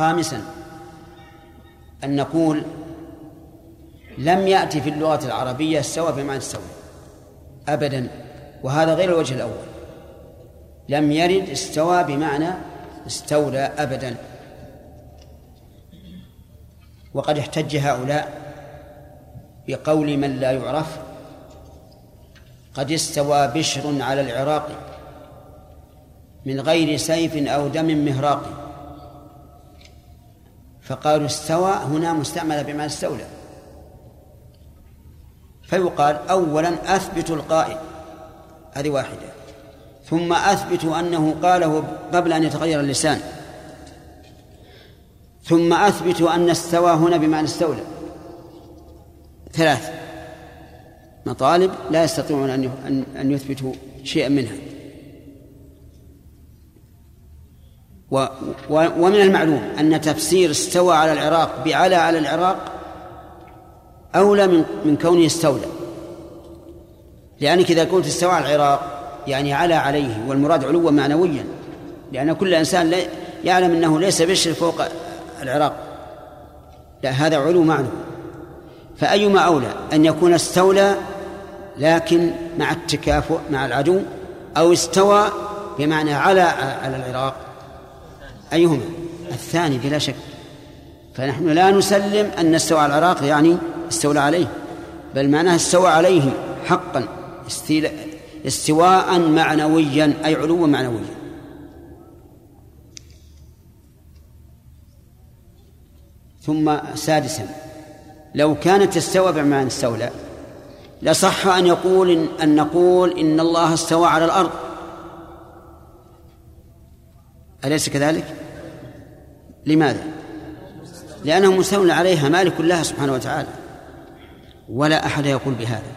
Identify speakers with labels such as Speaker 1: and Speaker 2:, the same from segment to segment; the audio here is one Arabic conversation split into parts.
Speaker 1: خامسا أن نقول لم يأتي في اللغة العربية استوى بمعنى السوى أبدا وهذا غير الوجه الأول لم يرد استوى بمعنى استولى أبدا وقد احتج هؤلاء بقول من لا يعرف قد استوى بشر على العراق من غير سيف أو دم مهراقي فقالوا استوى هنا مستعملة بما استولى فيقال أولا أثبت القائل هذه واحدة ثم أثبت أنه قاله قبل أن يتغير اللسان ثم أثبت أن استوى هنا بمعنى استولى ثلاث مطالب لا يستطيعون أن أن يثبتوا شيئا منها و و ومن المعلوم أن تفسير استوى على العراق بعلى على العراق أولى من من كونه استولى لأنك إذا قلت استوى على العراق يعني على عليه والمراد علوا معنويا لأن كل إنسان لا يعلم أنه ليس بشر فوق العراق لا هذا علو معنوي فأيما أولى أن يكون استولى لكن مع التكافؤ مع العدو أو استوى بمعنى على على العراق أيهما الثاني بلا شك فنحن لا نسلم أن استوى على العراق يعني استولى عليه بل معناه استوى عليه حقا استواء معنويا أي علوا معنويا ثم سادسا لو كانت تستوى بمعنى استولى لصح أن يقول إن, أن نقول إن الله استوى على الأرض أليس كذلك؟ لماذا؟ لأنه مستولى عليها مالك لها سبحانه وتعالى ولا أحد يقول بهذا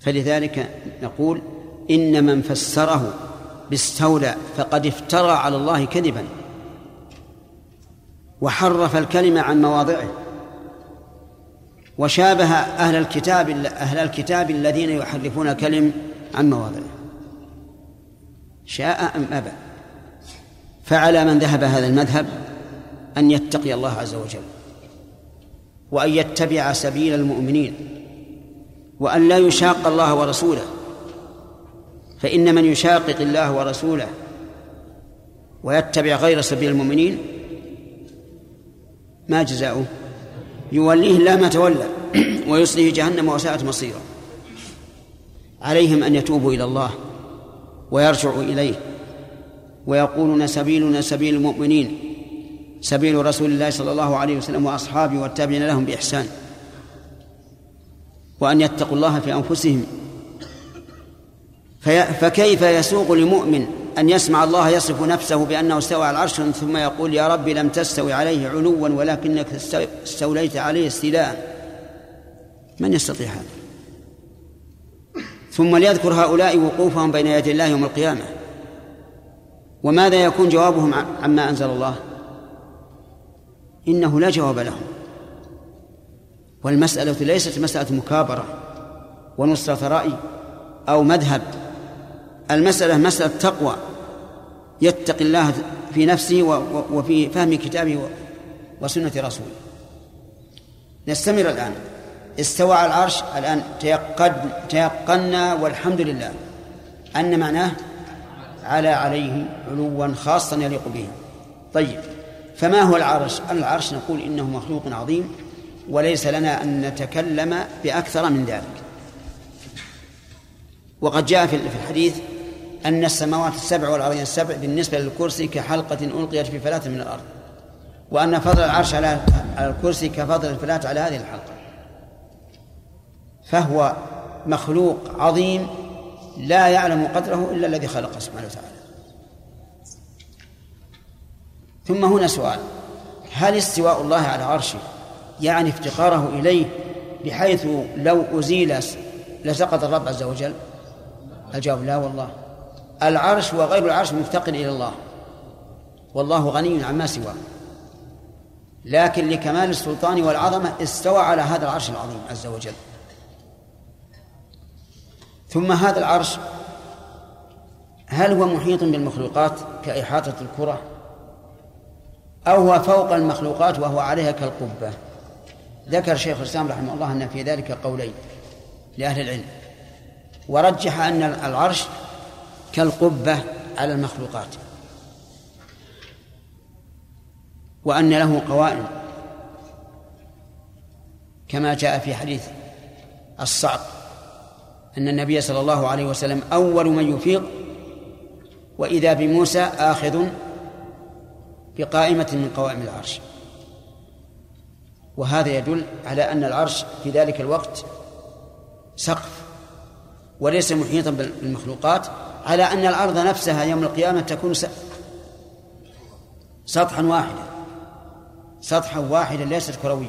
Speaker 1: فلذلك نقول إن من فسره باستولى فقد افترى على الله كذبا وحرف الكلمة عن مواضعه وشابه أهل الكتاب أهل الكتاب الذين يحرفون الكلم عن مواضعه شاء أم أبى فعلى من ذهب هذا المذهب أن يتقي الله عز وجل وأن يتبع سبيل المؤمنين وأن لا يشاق الله ورسوله فإن من يشاقق الله ورسوله ويتبع غير سبيل المؤمنين ما جزاؤه يوليه لا ما تولى ويصليه جهنم وساءت مصيره عليهم أن يتوبوا إلى الله ويرجع إليه ويقولون سبيلنا سبيل المؤمنين سبيل رسول الله صلى الله عليه وسلم وأصحابه والتابعين لهم بإحسان وأن يتقوا الله في أنفسهم فكيف يسوق لمؤمن أن يسمع الله يصف نفسه بأنه استوى على العرش ثم يقول يا ربي لم تستوي عليه علوا ولكنك استوليت عليه استيلاء من يستطيع هذا ثم ليذكر هؤلاء وقوفهم بين يدي الله يوم القيامة وماذا يكون جوابهم عما أنزل الله إنه لا جواب لهم والمسألة ليست مسألة مكابرة ونصرة رأي أو مذهب المسألة مسألة تقوى يتقي الله في نفسه وفي فهم كتابه وسنة رسوله نستمر الآن استوى على العرش الآن تيقن تيقنا والحمد لله أن معناه على عليه علوا خاصا يليق به طيب فما هو العرش العرش نقول إنه مخلوق عظيم وليس لنا أن نتكلم بأكثر من ذلك وقد جاء في الحديث أن السماوات السبع والأرضين السبع بالنسبة للكرسي كحلقة ألقيت في فلاة من الأرض وأن فضل العرش على الكرسي كفضل الفلاة على هذه الحلقة فهو مخلوق عظيم لا يعلم قدره إلا الذي خلقه سبحانه وتعالى ثم هنا سؤال هل استواء الله على عرشه يعني افتقاره إليه بحيث لو أزيل لسقط الرب عز وجل الجواب لا والله العرش وغير العرش مفتقر إلى الله والله غني عما سواه لكن لكمال السلطان والعظمة استوى على هذا العرش العظيم عز وجل ثم هذا العرش هل هو محيط بالمخلوقات كإحاطة الكرة أو هو فوق المخلوقات وهو عليها كالقبة ذكر شيخ الإسلام رحمه الله أن في ذلك قولين لأهل العلم ورجح أن العرش كالقبة على المخلوقات وأن له قوائم كما جاء في حديث الصعق أن النبي صلى الله عليه وسلم أول من يفيض وإذا بموسى آخذ بقائمة من قوائم العرش وهذا يدل على أن العرش في ذلك الوقت سقف وليس محيطا بالمخلوقات على أن الأرض نفسها يوم القيامة تكون سطحا واحدا سطحا واحدا ليست كرويا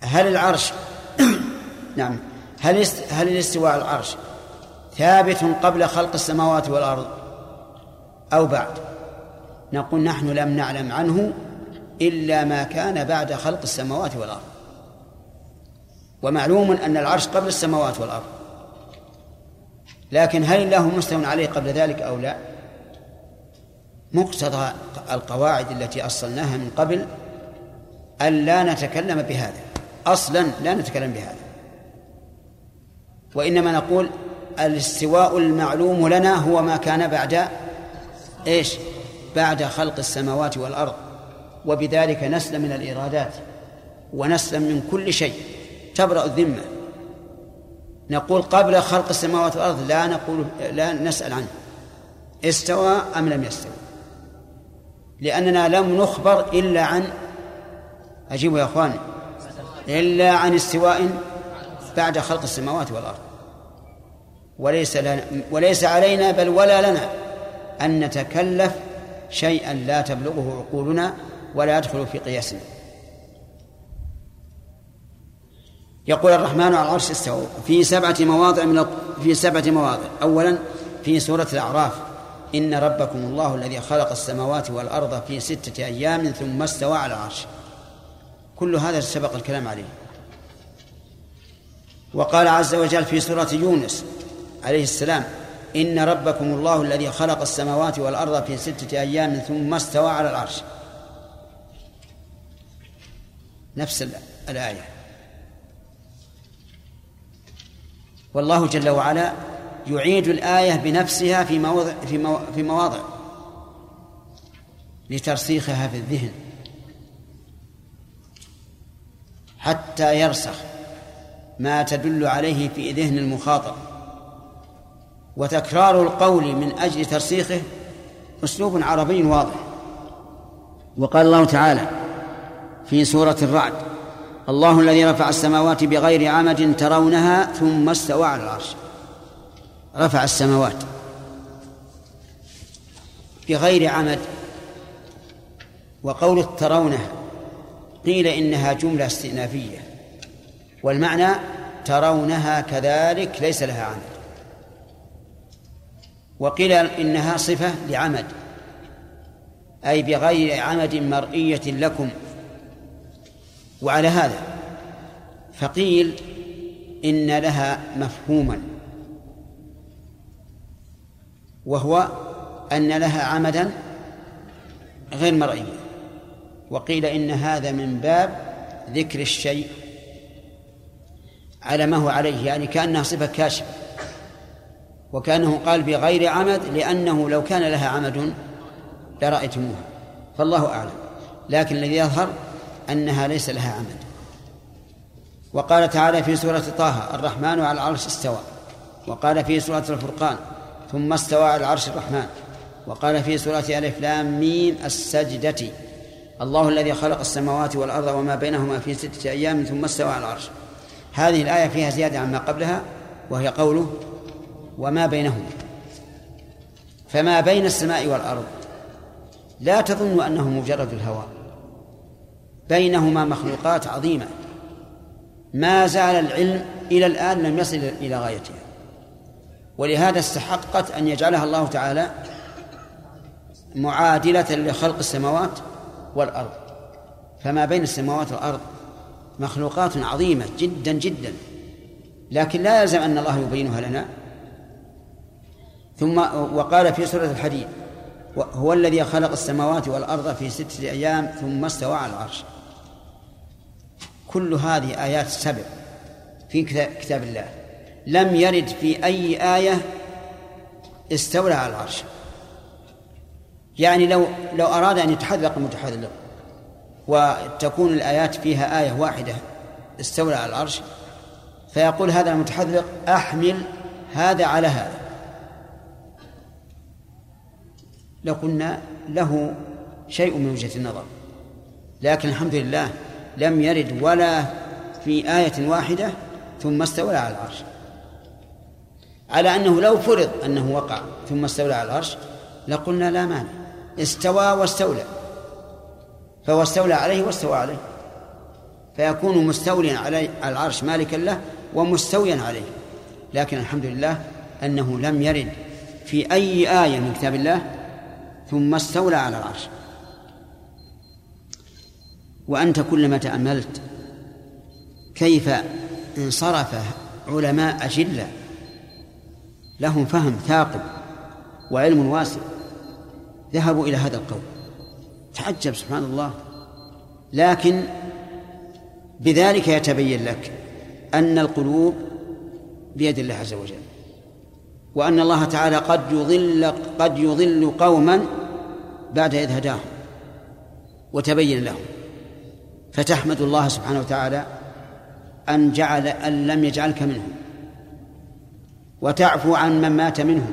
Speaker 1: هل العرش نعم هل است... هل الاستواء على العرش ثابت قبل خلق السماوات والأرض أو بعد نقول نحن لم نعلم عنه إلا ما كان بعد خلق السماوات والأرض ومعلوم أن العرش قبل السماوات والأرض لكن هل الله مستوى عليه قبل ذلك أو لا مقتضى القواعد التي أصلناها من قبل أن لا نتكلم بهذا أصلا لا نتكلم بهذا وإنما نقول الاستواء المعلوم لنا هو ما كان بعد إيش بعد خلق السماوات والأرض وبذلك نسلم من الإرادات ونسلم من كل شيء تبرأ الذمة نقول قبل خلق السماوات والأرض لا نقول لا نسأل عنه استوى أم لم يستوى لأننا لم نخبر إلا عن أجيبوا يا أخوان إلا عن استواء بعد خلق السماوات والأرض وليس لنا وليس علينا بل ولا لنا أن نتكلف شيئا لا تبلغه عقولنا ولا يدخل في قياسنا يقول الرحمن على العرش استوى في سبعة مواضع من في سبعة مواضع أولا في سورة الأعراف إن ربكم الله الذي خلق السماوات والأرض في ستة أيام ثم استوى على العرش كل هذا سبق الكلام عليه وقال عز وجل في سورة يونس عليه السلام إن ربكم الله الذي خلق السماوات والأرض في ستة أيام ثم استوى على العرش نفس الآية والله جل وعلا يعيد الآية بنفسها في مواضع في, مواضع في مواضع لترسيخها في الذهن حتى يرسخ ما تدل عليه في ذهن المخاطب وتكرار القول من أجل ترسيخه أسلوب عربي واضح وقال الله تعالى في سورة الرعد الله الذي رفع السماوات بغير عمد ترونها ثم استوى على العرش رفع السماوات بغير عمد وقول ترونها قيل إنها جملة استئنافية والمعنى ترونها كذلك ليس لها عمد وقيل إنها صفة لعمد أي بغير عمد مرئية لكم وعلى هذا فقيل إن لها مفهوما وهو أن لها عمدا غير مرئي وقيل إن هذا من باب ذكر الشيء على ما هو عليه يعني كأنها صفة كاشفة وكأنه قال بغير عمد لأنه لو كان لها عمد لرأيتموها فالله أعلم لكن الذي يظهر أنها ليس لها عمد وقال تعالى في سورة طه الرحمن على العرش استوى وقال في سورة الفرقان ثم استوى على العرش الرحمن وقال في سورة ألف لام ميم السجدة الله الذي خلق السماوات والأرض وما بينهما في ستة أيام ثم استوى على العرش هذه الآية فيها زيادة عما قبلها وهي قوله وما بينهما فما بين السماء والأرض لا تظن أنه مجرد الهواء بينهما مخلوقات عظيمة ما زال العلم إلى الآن لم يصل إلى غايتها ولهذا استحقت أن يجعلها الله تعالى معادلة لخلق السماوات والأرض فما بين السماوات والأرض مخلوقات عظيمة جدا جدا لكن لا يلزم أن الله يبينها لنا ثم وقال في سورة الحديد هو الذي خلق السماوات والأرض في ستة أيام ثم استوى على العرش كل هذه آيات سبع في كتاب الله لم يرد في أي آية استولى على العرش يعني لو لو أراد أن يتحذق المتحذق وتكون الآيات فيها آية واحدة استولى على العرش فيقول هذا المتحذق أحمل هذا على هذا لقلنا له شيء من وجهة النظر لكن الحمد لله لم يرد ولا في آية واحدة ثم استولى على العرش على أنه لو فرض أنه وقع ثم استولى على العرش لقلنا لا مانع استوى واستولى فهو استولى عليه واستوى عليه فيكون مستوليا على العرش مالكا له ومستويا عليه لكن الحمد لله أنه لم يرد في أي آية من كتاب الله ثم استولى على العرش وأنت كلما تأملت كيف انصرف علماء أجلة لهم فهم ثاقب وعلم واسع ذهبوا إلى هذا القول تعجب سبحان الله لكن بذلك يتبين لك أن القلوب بيد الله عز وجل وأن الله تعالى قد يضل قد يضل قوما بعد إذ هداهم وتبين لهم فتحمد الله سبحانه وتعالى أن جعل أن لم يجعلك منهم وتعفو عن من مات منهم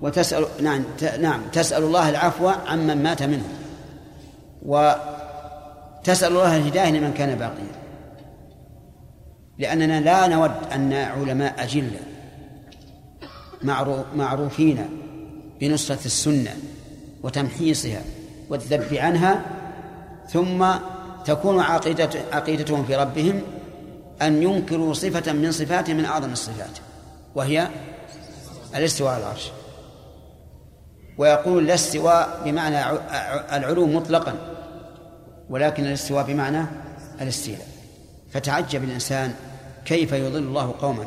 Speaker 1: وتسأل نعم نعم تسأل الله العفو عن من مات منهم وتسأل الله الهداية لمن كان باقيا لأننا لا نود أن علماء أجلة معروفين بنصرة السنة وتمحيصها والذب عنها ثم تكون عقيدة عقيدتهم في ربهم أن ينكروا صفة من صفاته من أعظم الصفات وهي الاستواء على العرش ويقول لا استواء بمعنى العلو مطلقا ولكن الاستواء بمعنى الاستيلاء فتعجب الإنسان كيف يضل الله قوما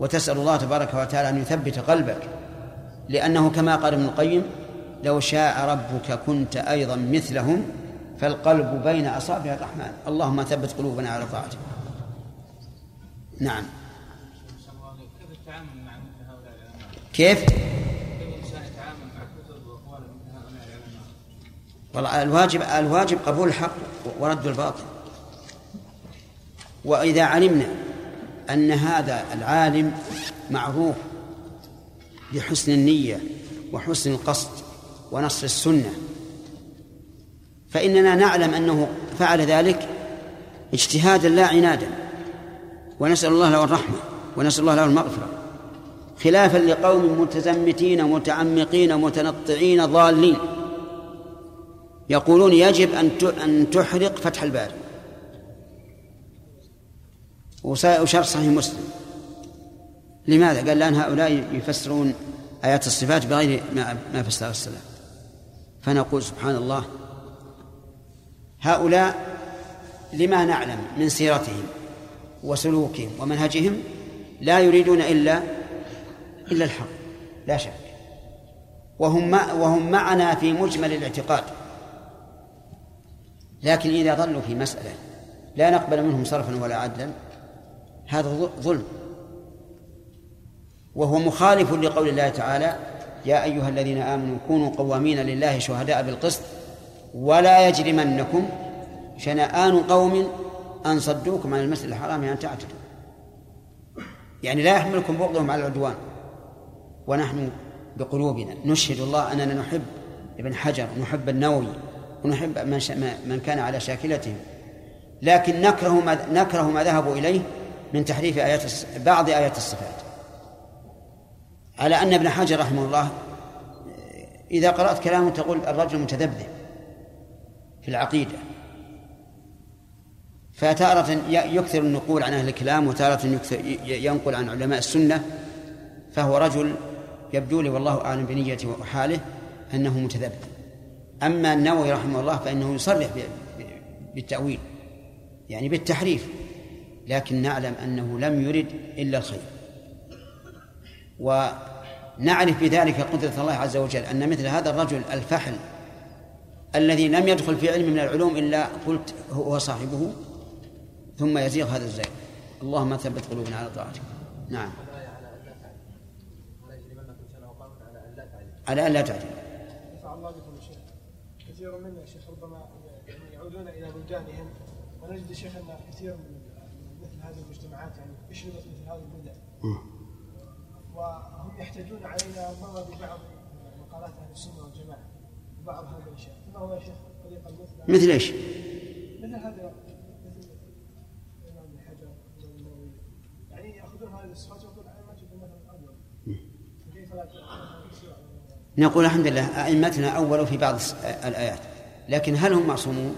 Speaker 1: وتسأل الله تبارك وتعالى أن يثبت قلبك لأنه كما قال ابن القيم لو شاء ربك كنت أيضا مثلهم فالقلب بين أصابع الرحمن اللهم ثبت قلوبنا على طاعتك نعم كيف؟ الواجب الواجب قبول الحق ورد الباطل وإذا علمنا أن هذا العالم معروف بحسن النية وحسن القصد ونصر السنة فإننا نعلم أنه فعل ذلك اجتهادا لا عنادا ونسأل الله له الرحمة ونسأل الله له المغفرة خلافا لقوم متزمتين متعمقين متنطعين ضالين يقولون يجب أن أن تحرق فتح الباري وشرح صحيح مسلم لماذا؟ قال لأن هؤلاء يفسرون آيات الصفات بغير ما ما فسرها السلام فنقول سبحان الله هؤلاء لما نعلم من سيرتهم وسلوكهم ومنهجهم لا يريدون إلا إلا الحق لا شك وهم وهم معنا في مجمل الاعتقاد لكن إذا ظلوا في مسألة لا نقبل منهم صرفا ولا عدلا هذا ظلم وهو مخالف لقول الله تعالى يا أيها الذين آمنوا كونوا قوامين لله شهداء بالقسط ولا يجرمنكم شنآن قوم أن صدوكم عن المسجد الحرام يعني أن تعتدوا يعني لا يحملكم بغضهم على العدوان ونحن بقلوبنا نشهد الله أننا نحب ابن حجر ونحب النووي ونحب من, من كان على شاكلتهم لكن نكره ما, نكره ما ذهبوا إليه من تحريف آيات بعض آيات الصفات على أن ابن حجر رحمه الله إذا قرأت كلامه تقول الرجل متذبذب في العقيدة فتارة يكثر النقول عن أهل الكلام وتارة ينقل عن علماء السنة فهو رجل يبدو لي والله أعلم بنيته وحاله أنه متذبذب أما النووي رحمه الله فإنه يصرح بالتأويل يعني بالتحريف لكن نعلم أنه لم يرد إلا الخير ونعرف بذلك قدرة الله عز وجل أن مثل هذا الرجل الفحل الذي لم يدخل في علم من العلوم إلا قلت هو صاحبه ثم يزيغ هذا الزيغ اللهم ثبت قلوبنا على طاعتك نعم على أن لا تعجل الله بكم شيخ كثير منا شيخ ربما يعودون إلى بلدانهم ونجد شيخنا كثير من هذه المجتمعات يعني اشملت مثل هذه البدع وهم يحتجون علينا مرة ببعض مقالات أهل السنة والجماعة وبعض هذه الأشياء ما هو يا شيخ طريقة مثل مثل إيش؟ مثل هذا مثل ابن حجر يعني يأخذون هذه الصفات ويقول أئمة مثلا الأول فكيف لا نقول الحمد لله أئمتنا أول في بعض الآيات لكن هل هم معصومون؟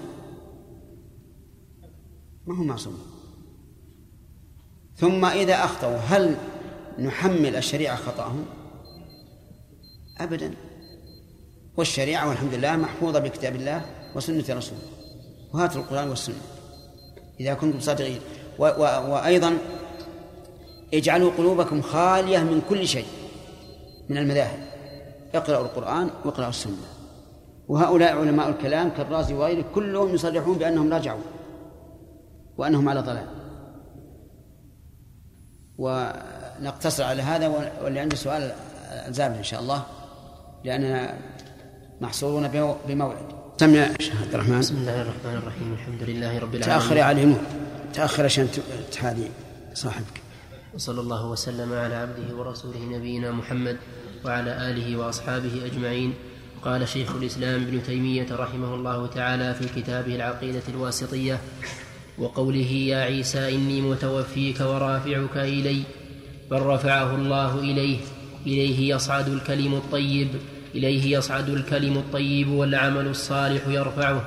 Speaker 1: ما هم معصومون ثم إذا أخطأوا هل نحمل الشريعة خطأهم أبدا والشريعة والحمد لله محفوظة بكتاب الله وسنة رسوله وهات القرآن والسنة إذا كنتم صادقين وأيضا اجعلوا قلوبكم خالية من كل شيء من المذاهب اقرأوا القرآن واقرأوا السنة وهؤلاء علماء الكلام كالرازي وغيره كلهم يصرحون بأنهم رجعوا وأنهم على ضلال ونقتصر على هذا واللي عنده سؤال زابل إن شاء الله لأننا محصورون بموعد
Speaker 2: سمع شيخ عبد الرحمن بسم الله الرحمن الرحيم الحمد لله رب العالمين تأخر على النور تأخر عشان تحادي صاحبك وصلى الله وسلم على عبده ورسوله نبينا محمد وعلى آله وأصحابه أجمعين قال شيخ الإسلام ابن تيمية رحمه الله تعالى في كتابه العقيدة الواسطية وقوله يا عيسى إني متوفيك ورافعك إلي بل رفعه الله إليه إليه يصعد الكلم الطيب إليه يصعد الكلم الطيب والعمل الصالح يرفعه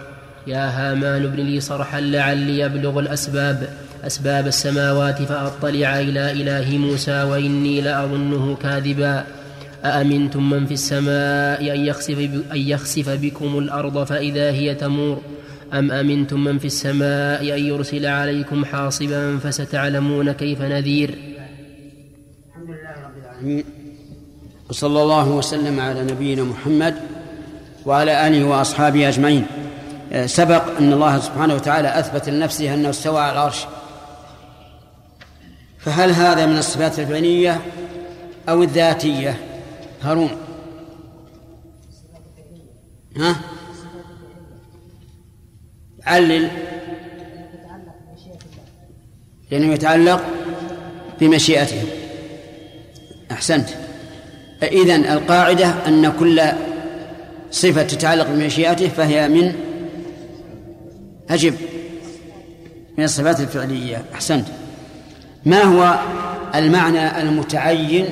Speaker 2: يا هامان ابن لي صرحا لعلي أبلغ الأسباب أسباب السماوات فأطلع إلى إله موسى وإني لأظنه كاذبا أأمنتم من في السماء أن يخسف, أن يخسف بكم الأرض فإذا هي تمور أم أمنتم من في السماء أن يرسل عليكم حاصبا فستعلمون كيف نذير الحمد
Speaker 1: لله رب العالمين وصلى الله وسلم على نبينا محمد وعلى آله وأصحابه أجمعين آه، سبق أن الله سبحانه وتعالى أثبت لنفسه أنه استوى على العرش فهل هذا من الصفات الفعلية أو الذاتية هارون ها؟ علل لأنه يعني يتعلق بمشيئته أحسنت إذن القاعدة أن كل صفة تتعلق بمشيئته فهي من أجب من الصفات الفعلية أحسنت ما هو المعنى المتعين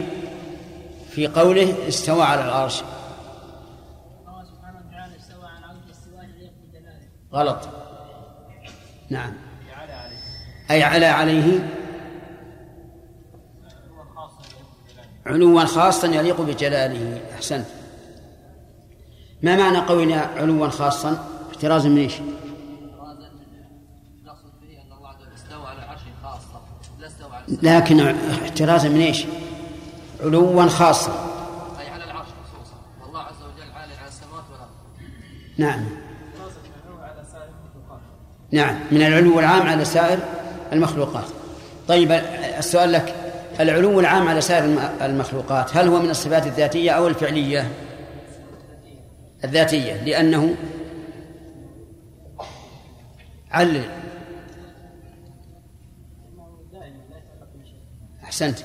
Speaker 1: في قوله استوى على العرش غلط نعم أي على عليه علوا خاصا يليق بجلاله أحسنت ما معنى قولنا علوا خاصا احترازا من ايش؟ لكن احترازا من ايش؟ علوا خاصا اي على العرش خصوصا والله عز وجل عالي على السماوات والارض نعم نعم من العلو العام على سائر المخلوقات طيب السؤال لك العلو العام على سائر المخلوقات هل هو من الصفات الذاتية أو الفعلية الذاتية لأنه علل أحسنت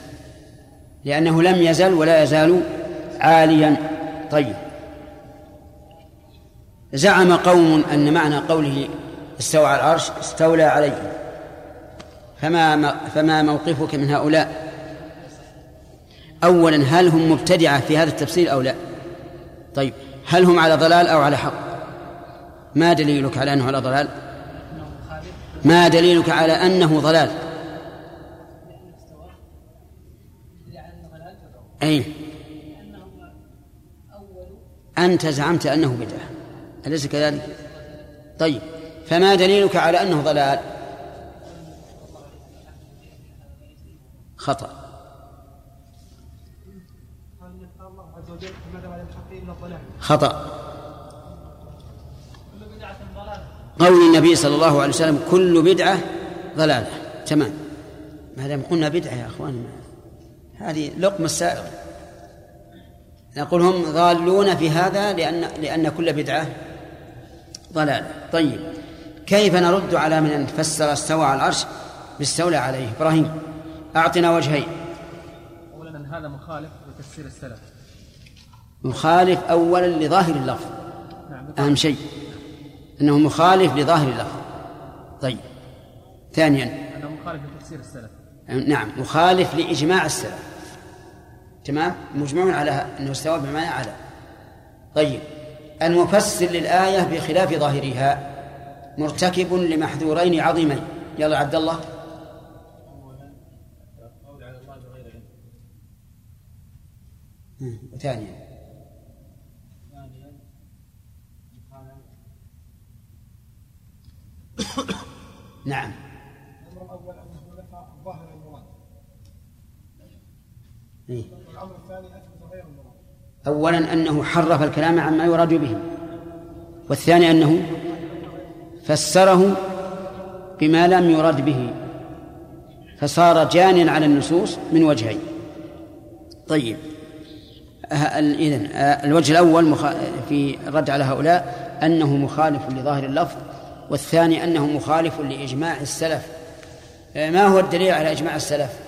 Speaker 1: لأنه لم يزل ولا يزال عاليا طيب زعم قوم أن معنى قوله استوى على العرش استولى عليه فما فما موقفك من هؤلاء اولا هل هم مبتدعه في هذا التفسير او لا طيب هل هم على ضلال او على حق ما دليلك على انه على ضلال ما دليلك على انه ضلال أي انت زعمت انه بدعه اليس كذلك طيب فما دليلك على أنه ضلال خطأ خطأ قول النبي صلى الله عليه وسلم كل بدعة ضلالة تمام ما دام قلنا بدعة يا أخوان هذه لقمة السائغة نقول هم ضالون في هذا لأن لأن كل بدعة ضلالة طيب كيف نرد على من فسر استوى على العرش باستولى عليه إبراهيم أعطنا وجهين أولا أن هذا مخالف لتفسير السلف مخالف أولا لظاهر اللفظ نعم أهم شيء أنه مخالف لظاهر اللفظ طيب ثانيا أنه مخالف لتفسير السلف نعم مخالف لإجماع السلف تمام مجمعون على أنه استوى بمعنى على طيب المفسر للآية بخلاف ظاهرها مرتكب لمحذورين عظيمين يلا عبد الله وثانيا نعم الأمر الثاني أثبت غير المراد أولا أنه حرف الكلام عما يراد به والثاني أنه فسره بما لم يرد به فصار جانيا على النصوص من وجهين طيب إذن آه، الوجه الأول في الرد على هؤلاء أنه مخالف لظاهر اللفظ والثاني أنه مخالف لإجماع السلف آه، ما هو الدليل على إجماع السلف؟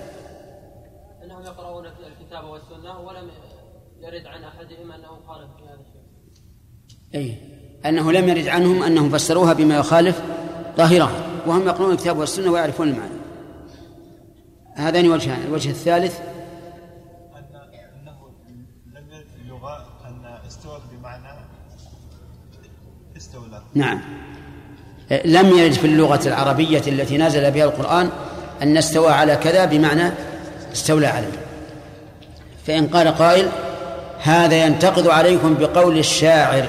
Speaker 1: أنهم يقرؤون الكتاب والسنة ولم يرد عن أحدهم أنه خالف في هذا الشيء أي أنه لم يرد عنهم أنهم فسروها بما يخالف ظاهرها وهم يقرؤون الكتاب والسنة ويعرفون المعنى هذان وجهان الوجه الثالث أنه لم يرد في اللغة أن بمعنى استولى نعم لم يرد في اللغة العربية التي نزل بها القرآن أن استوى على كذا بمعنى استولى عليه فإن قال قائل هذا ينتقد عليكم بقول الشاعر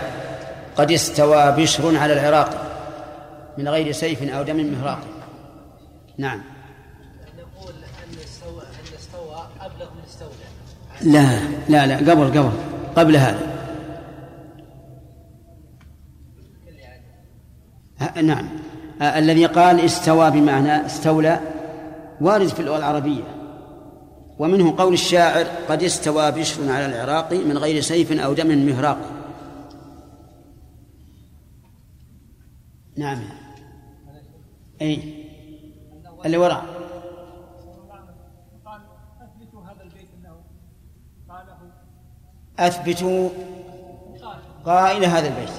Speaker 1: قد استوى بشر على العراق من غير سيف أو دم مهراق نعم نقول أن استوى أن استوى قبله من استولى لا لا لا قبل قبل قبل هذا نعم الذي قال استوى بمعنى استولى وارد في اللغة العربية ومنه قول الشاعر قد استوى بشر على العراق من غير سيف أو دم مهراق نعم أي اللي وراء أثبتوا هذا البيت أنه قاله أثبتوا قائل هذا البيت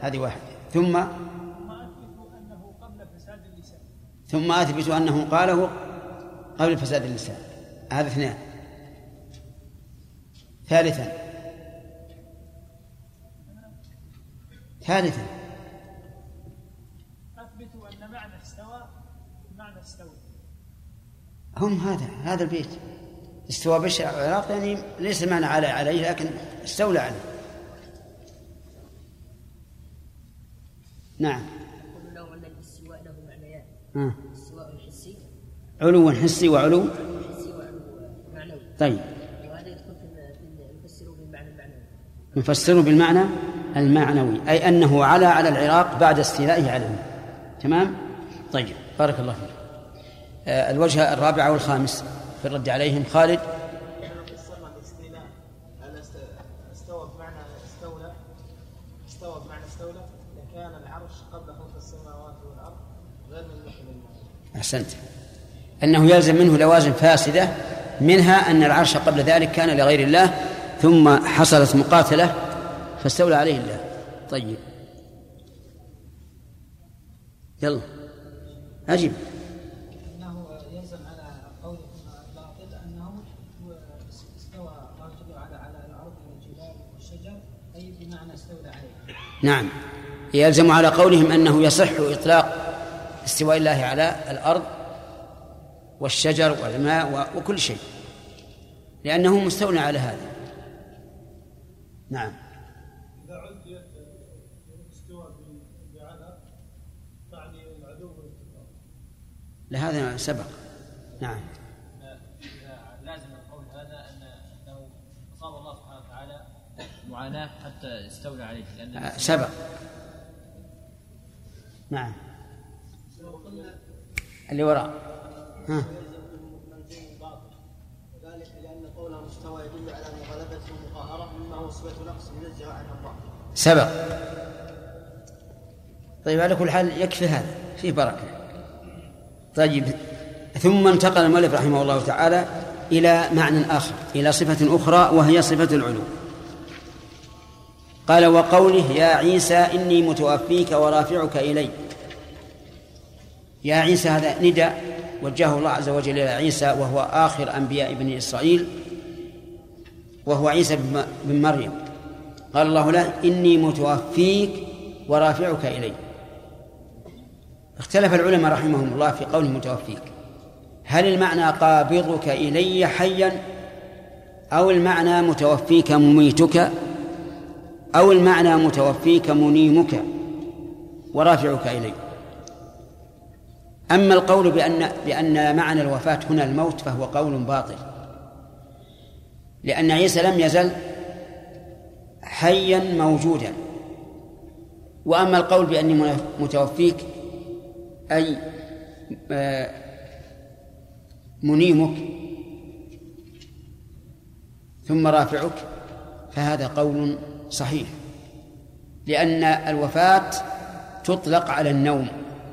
Speaker 1: هذه واحدة ثم أنه قبل فساد اللسان ثم أثبتوا أنه قاله قبل فساد اللسان هذا اثنان ثالثا ثالثا هم هذا هذا البيت استوى بشر على العراق يعني ليس معنى على عليه لكن استولى عليه نعم يقول له آه. ان الاستواء له معنيان استواء حسي علو حسي وعلو حسي وعلو معنوي طيب وهذا يدخل نفسره بالمعنى المعنوي نفسره بالمعنى المعنوي اي انه على على العراق بعد استيلائه عليه تمام طيب بارك الله فيك آه، الوجهة الرابعة والخامس في الرد عليهم خالد أحسنت أنه يلزم منه لوازم فاسدة منها أن العرش قبل ذلك كان لغير الله ثم حصلت مقاتلة فاستولى عليه الله طيب يلا أجب نعم يلزم على قولهم أنه يصح إطلاق استواء الله على الأرض والشجر والماء وكل شيء لأنه مستولى على هذا نعم لهذا سبق نعم معاناة حتى استولى عليه لأن آه، سبق نعم اللي وراء ها لأن مستوى يدل على مما هو صفة نقص منزه سبق طيب على كل حال يكفي هذا فيه بركة طيب ثم انتقل المؤلف رحمه الله تعالى إلى معنى آخر إلى صفة أخرى وهي صفة العلو قال وقوله يا عيسى إني متوفيك ورافعك إلي يا عيسى هذا نداء وجهه الله عز وجل إلى عيسى وهو آخر أنبياء بني إسرائيل وهو عيسى بن مريم قال الله له إني متوفيك ورافعك إلي اختلف العلماء رحمهم الله في قوله متوفيك هل المعنى قابضك إلي حيا أو المعنى متوفيك مميتك أو المعنى متوفيك منيمك ورافعك إليه أما القول بأن بأن معنى الوفاة هنا الموت فهو قول باطل لأن عيسى لم يزل حيا موجودا وأما القول بأني متوفيك أي آه، منيمك ثم رافعك فهذا قول صحيح لأن الوفاة تطلق على النوم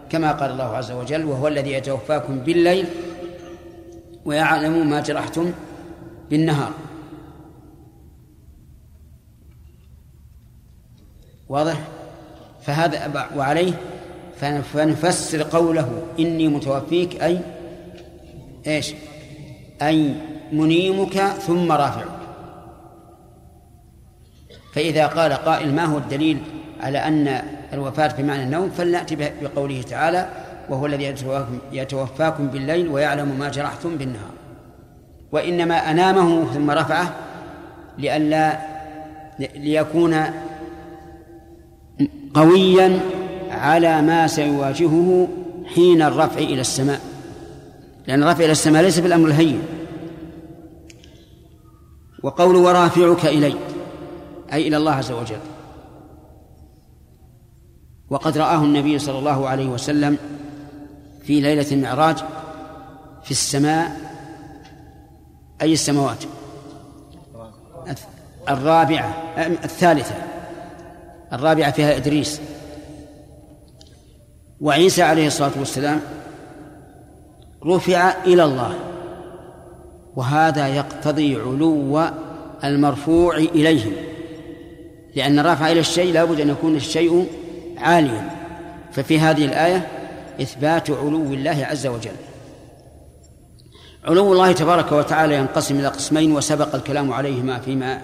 Speaker 1: كما قال الله عز وجل وهو الذي يتوفاكم بالليل ويعلم ما جرحتم بالنهار واضح فهذا وعليه فنفسر قوله إني متوفيك أي إيش أي منيمك ثم رافعك فإذا قال قائل ما هو الدليل على أن الوفاة بمعنى النوم فلنأتي بقوله تعالى وهو الذي يتوفاكم بالليل ويعلم ما جرحتم بالنهار وإنما أنامه ثم رفعه لئلا ليكون قويا على ما سيواجهه حين الرفع إلى السماء لأن الرفع إلى السماء ليس بالأمر الهين وقول ورافعك إلي أي إلى الله عز وجل وقد رآه النبي صلى الله عليه وسلم في ليلة المعراج في السماء أي السماوات الرابعة الثالثة الرابعة فيها إدريس وعيسى عليه الصلاة والسلام رفع إلى الله وهذا يقتضي علو المرفوع إليهم لأن الرافع إلى الشيء لابد أن يكون الشيء عاليا ففي هذه الآية إثبات علو الله عز وجل علو الله تبارك وتعالى ينقسم إلى قسمين وسبق الكلام عليهما فيما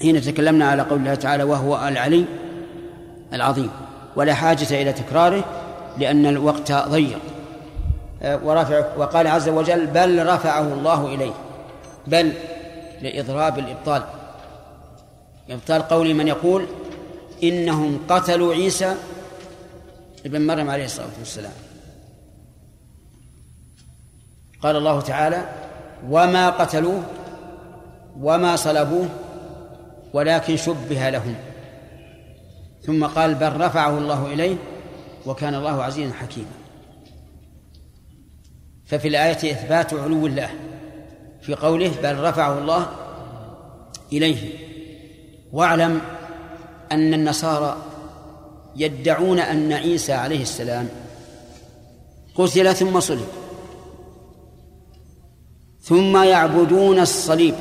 Speaker 1: حين تكلمنا على قول الله تعالى وهو العلي العظيم ولا حاجة إلى تكراره لأن الوقت ضيق ورفع وقال عز وجل بل رفعه الله إليه بل لإضراب الإبطال إبطال قول من يقول إنهم قتلوا عيسى ابن مريم عليه الصلاة والسلام قال الله تعالى وما قتلوه وما صلبوه ولكن شبه لهم ثم قال بل رفعه الله إليه وكان الله عزيزا حكيما ففي الآية إثبات علو الله في قوله بل رفعه الله إليه واعلم أن النصارى يدعون أن عيسى عليه السلام قتل ثم صلب ثم يعبدون الصليب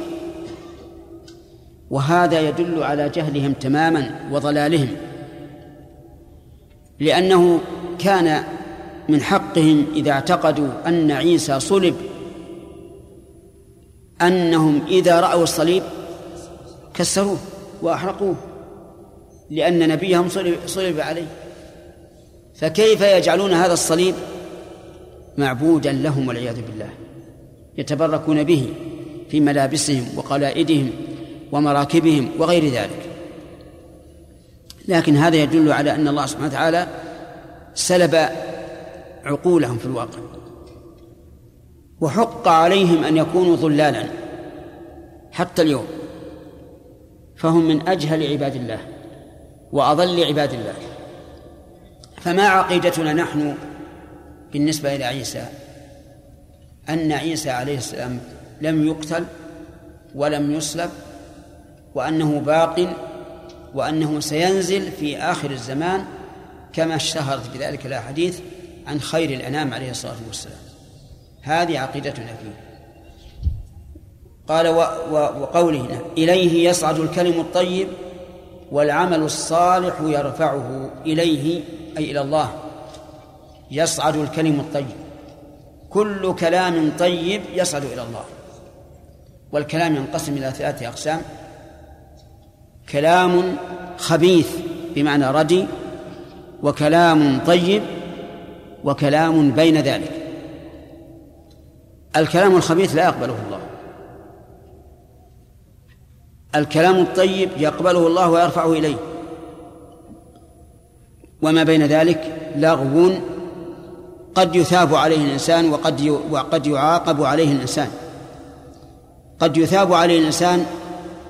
Speaker 1: وهذا يدل على جهلهم تماما وضلالهم لأنه كان من حقهم إذا اعتقدوا أن عيسى صلب أنهم إذا رأوا الصليب كسروه وأحرقوه لأن نبيهم صلب, عليه فكيف يجعلون هذا الصليب معبودا لهم والعياذ بالله يتبركون به في ملابسهم وقلائدهم ومراكبهم وغير ذلك لكن هذا يدل على أن الله سبحانه وتعالى سلب عقولهم في الواقع وحق عليهم أن يكونوا ظلالا حتى اليوم فهم من أجهل عباد الله وأضل عباد الله فما عقيدتنا نحن بالنسبة إلى عيسى أن عيسى عليه السلام لم يقتل ولم يصلب وأنه باق وأنه سينزل في آخر الزمان كما اشتهرت بذلك الأحاديث عن خير الأنام عليه الصلاة والسلام هذه عقيدتنا فيه قال و و وقوله إليه يصعد الكلم الطيب والعمل الصالح يرفعه إليه أي إلى الله يصعد الكلم الطيب كل كلام طيب يصعد إلى الله والكلام ينقسم إلى ثلاثة أقسام كلام خبيث بمعنى ردي وكلام طيب وكلام بين ذلك الكلام الخبيث لا يقبله الله الكلام الطيب يقبله الله ويرفعه إليه وما بين ذلك لغو قد يثاب عليه الإنسان وقد وقد يعاقب عليه الإنسان قد يثاب عليه الإنسان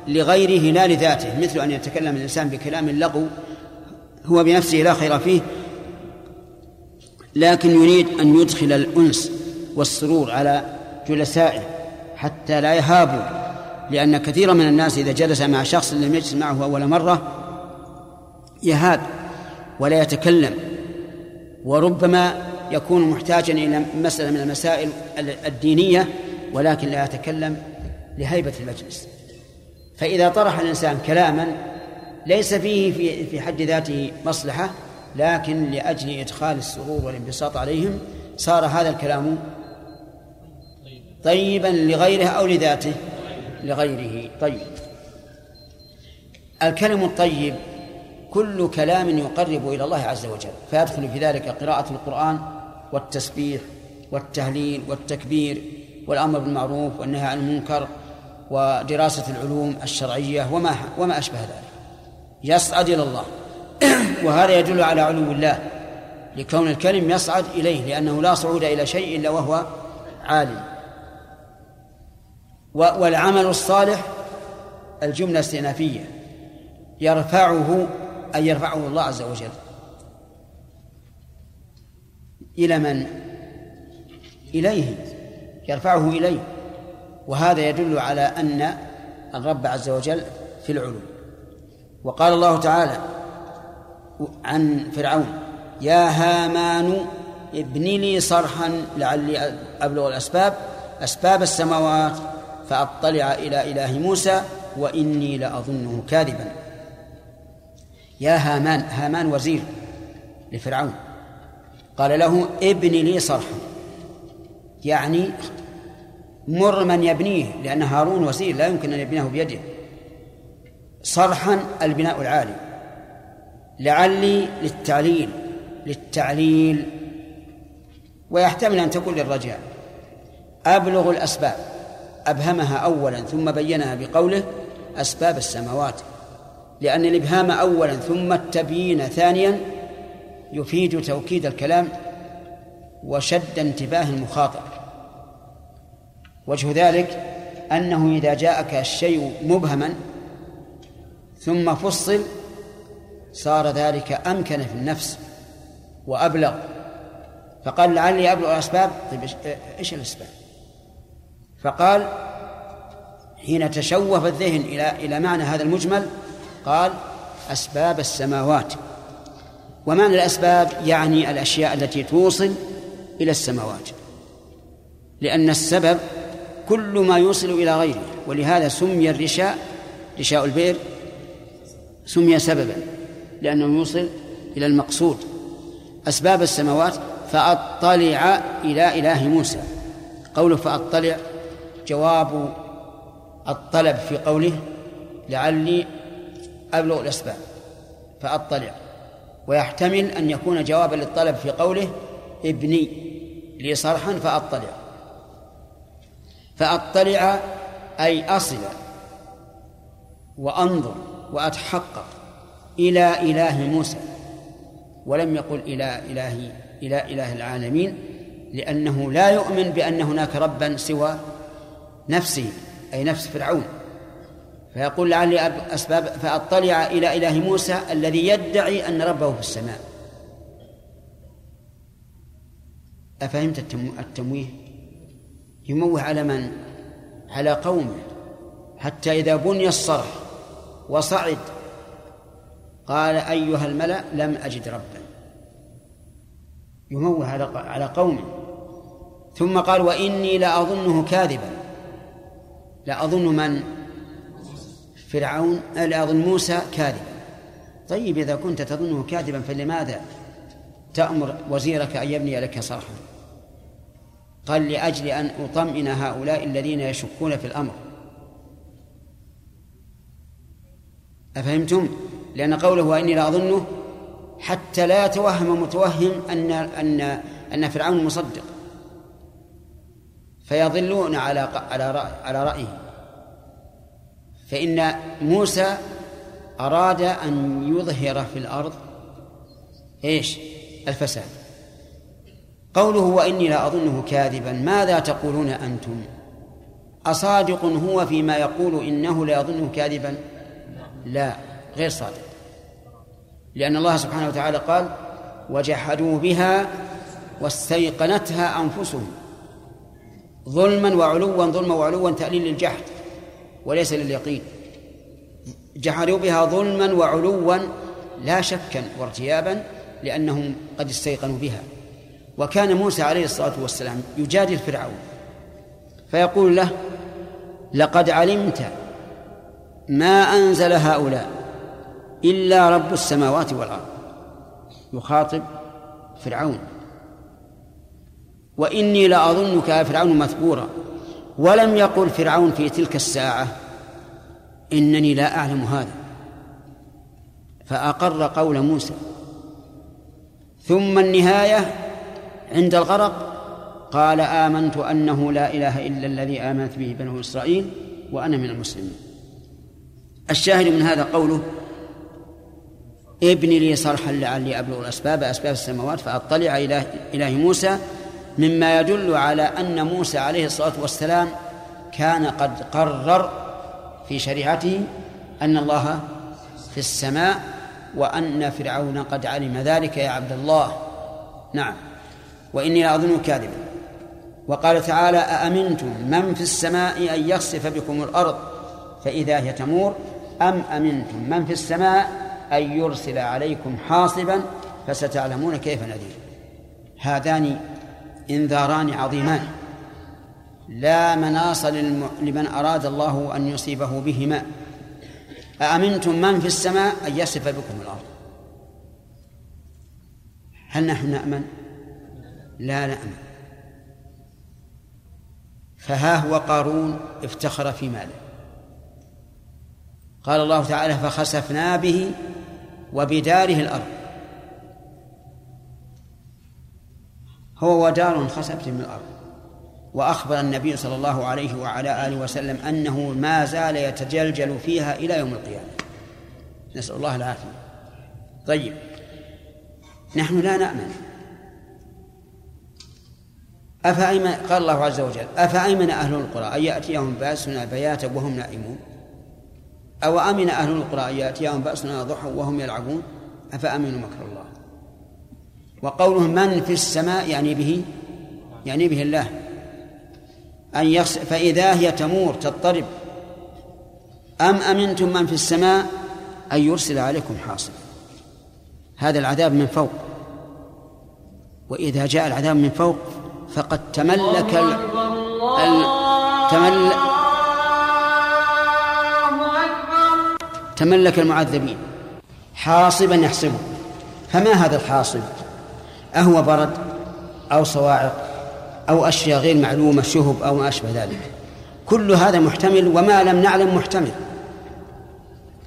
Speaker 1: لغيره لا لذاته مثل أن يتكلم الإنسان بكلام لغو هو بنفسه لا خير فيه لكن يريد أن يدخل الأنس والسرور على جلسائه حتى لا يهابوا لأن كثيرا من الناس إذا جلس مع شخص لم يجلس معه أول مرة يهاب ولا يتكلم وربما يكون محتاجا إلى مسألة من المسائل الدينية ولكن لا يتكلم لهيبة المجلس فإذا طرح الإنسان كلاما ليس فيه في في حد ذاته مصلحة لكن لأجل إدخال السرور والانبساط عليهم صار هذا الكلام طيبا لغيره أو لذاته لغيره طيب الكلم الطيب كل كلام يقرب إلى الله عز وجل فيدخل في ذلك قراءة القرآن والتسبيح والتهليل والتكبير والأمر بالمعروف والنهي عن المنكر ودراسة العلوم الشرعية وما وما أشبه ذلك يصعد إلى الله وهذا يدل على علو الله لكون الكلم يصعد إليه لأنه لا صعود إلى شيء إلا وهو عالم والعمل الصالح الجملة استئنافية يرفعه أي يرفعه الله عز وجل إلى من؟ إليه يرفعه إليه وهذا يدل على أن الرب عز وجل في العلو وقال الله تعالى عن فرعون يا هامان ابن لي صرحا لعلي أبلغ الأسباب أسباب السماوات فأطلع إلى إله موسى وإني لأظنه كاذبا يا هامان هامان وزير لفرعون قال له ابن لي صرحا يعني مر من يبنيه لأن هارون وزير لا يمكن أن يبنيه بيده صرحا البناء العالي لعلي للتعليل للتعليل ويحتمل أن تكون للرجاء أبلغ الأسباب أبهمها أولا ثم بينها بقوله أسباب السماوات لأن الإبهام أولا ثم التبيين ثانيا يفيد توكيد الكلام وشد انتباه المخاطب وجه ذلك أنه إذا جاءك الشيء مبهما ثم فصل صار ذلك أمكن في النفس وأبلغ فقال لعلي أبلغ الأسباب طيب إيش الأسباب فقال حين تشوف الذهن إلى إلى معنى هذا المجمل قال أسباب السماوات ومعنى الأسباب يعني الأشياء التي توصل إلى السماوات لأن السبب كل ما يوصل إلى غيره ولهذا سمي الرشاء رشاء البئر سمي سببا لأنه يوصل إلى المقصود أسباب السماوات فأطلع إلى إله موسى قوله فأطلع جواب الطلب في قوله لعلي أبلغ الأسباب فأطلع ويحتمل أن يكون جوابا للطلب في قوله ابني لي صرحا فأطلع فأطلع أي أصل وأنظر وأتحقق إلى إله موسى ولم يقل إلى إله إلى إله العالمين لأنه لا يؤمن بأن هناك ربا سوى نفسه أي نفس فرعون فيقول لعلي أسباب فأطلع إلى إله موسى الذي يدعي أن ربه في السماء أفهمت التمويه يموه على من على قومه حتى إذا بني الصرح وصعد قال أيها الملأ لم أجد ربا يموه على على قومه ثم قال وإني لأظنه كاذبا لا أظن من فرعون لا أظن موسى كاذبا طيب إذا كنت تظنه كاذبا فلماذا تأمر وزيرك أن يبني لك صرحا قال لأجل أن أطمئن هؤلاء الذين يشكون في الأمر أفهمتم؟ لأن قوله وإني لا أظنه حتى لا يتوهم متوهم أن أن أن فرعون مصدق فيضلون على على على رأيه فإن موسى أراد أن يظهر في الأرض ايش؟ الفساد قوله وإني لا أظنه كاذبا ماذا تقولون أنتم؟ أصادق هو فيما يقول إنه لا يظنه كاذبا؟ لا غير صادق لأن الله سبحانه وتعالى قال وجحدوا بها واستيقنتها أنفسهم ظلما وعلوا ظلما وعلوا تأليل للجحد وليس لليقين جحدوا بها ظلما وعلوا لا شكا وارتيابا لأنهم قد استيقنوا بها وكان موسى عليه الصلاة والسلام يجادل فرعون فيقول له لقد علمت ما أنزل هؤلاء إلا رب السماوات والأرض يخاطب فرعون وإني لأظنك يا فرعون مثبورا ولم يقل فرعون في تلك الساعة إنني لا أعلم هذا فأقر قول موسى ثم النهاية عند الغرق قال آمنت أنه لا إله إلا الذي آمنت به بنو إسرائيل وأنا من المسلمين الشاهد من هذا قوله ابن لي صرحا لعلي أبلغ الأسباب أسباب السماوات فأطلع إلى إله موسى مما يدل على أن موسى عليه الصلاة والسلام كان قد قرر في شريعته أن الله في السماء وأن فرعون قد علم ذلك يا عبد الله نعم وإني لاظن كاذبا وقال تعالى أأمنتم من في السماء أن يخسف بكم الأرض فإذا هي تمور أم أمنتم من في السماء أن يرسل عليكم حاصبا فستعلمون كيف نذير هذان انذاران عظيمان لا مناص لمن أراد الله أن يصيبه بهما أأمنتم من في السماء أن يصف بكم الأرض هل نحن نأمن؟ لا نأمن فها هو قارون افتخر في ماله قال الله تعالى فخسفنا به وبداره الأرض هو ودار خسفت من الأرض وأخبر النبي صلى الله عليه وعلى آله وسلم أنه ما زال يتجلجل فيها إلى يوم القيامة نسأل الله العافية طيب نحن لا نأمن أفأيمن قال الله عز وجل أفأيمن أهل القرى أن يأتيهم بأسنا بياتا وهم نائمون أو أمن أهل القرى أن يأتيهم بأسنا ضحى وهم يلعبون أفأمنوا مكر الله وقوله من في السماء يعني به يعني به الله أن يخس فإذا هي تمور تضطرب أم أمنتم من في السماء أن يرسل عليكم حاصب هذا العذاب من فوق وإذا جاء العذاب من فوق فقد تملك ال... ال... تمل... تملك المعذبين حاصبا يحسبه فما هذا الحاصب أهو برد أو صواعق أو أشياء غير معلومة شهب أو ما أشبه ذلك كل هذا محتمل وما لم نعلم محتمل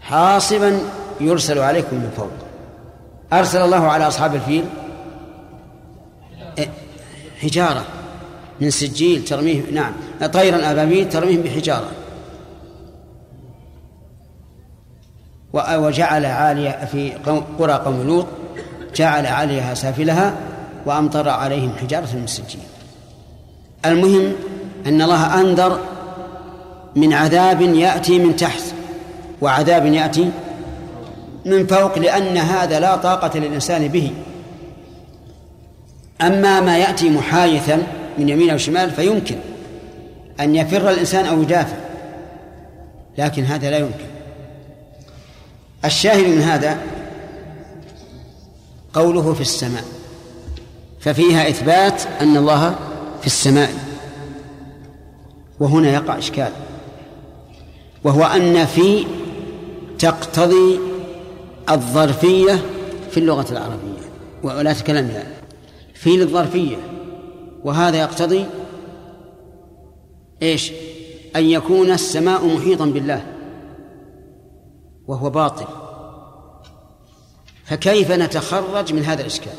Speaker 1: حاصبا يرسل عليكم من فوق أرسل الله على أصحاب الفيل إيه، حجارة من سجيل ترميه نعم طيرا أبابيل ترميه بحجارة وجعل عالية في قرى قوم لوط جعل عليها سافلها وأمطر عليهم حجارة من سجين المهم أن الله أنذر من عذاب يأتي من تحت وعذاب يأتي من فوق لأن هذا لا طاقة للإنسان به أما ما يأتي محايثا من يمين أو شمال فيمكن أن يفر الإنسان أو يدافع لكن هذا لا يمكن الشاهد من هذا قوله في السماء ففيها إثبات أن الله في السماء وهنا يقع إشكال وهو أن في تقتضي الظرفية في اللغة العربية ولا تكلمنا في للظرفية وهذا يقتضي ايش؟ أن يكون السماء محيطا بالله وهو باطل فكيف نتخرج من هذا الإشكال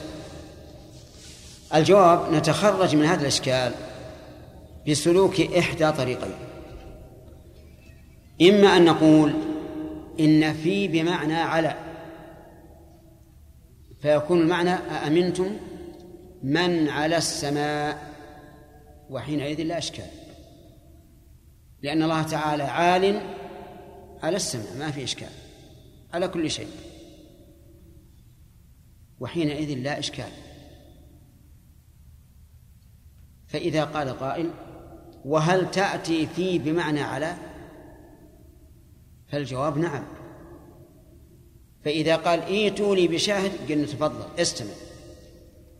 Speaker 1: الجواب نتخرج من هذا الإشكال بسلوك إحدى طريقين إما أن نقول إن في بمعنى على فيكون المعنى أأمنتم من على السماء وحينئذ لا أشكال لأن الله تعالى عال على السماء ما في إشكال على كل شيء وحينئذ لا إشكال فإذا قال قائل وهل تأتي في بمعنى على فالجواب نعم فإذا قال ائتوني بشاهد قلنا تفضل استمع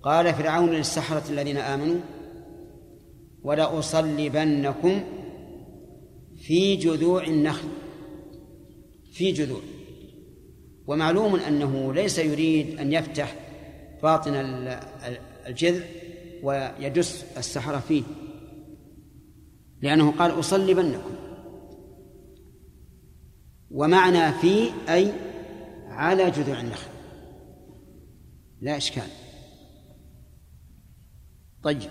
Speaker 1: قال فرعون للسحرة الذين آمنوا ولأصلبنكم في جذوع النخل في جذوع ومعلوم أنه ليس يريد أن يفتح باطن الجذع ويدس السحرة فيه لأنه قال أصلبنكم ومعنى في أي على جذوع النخل لا إشكال طيب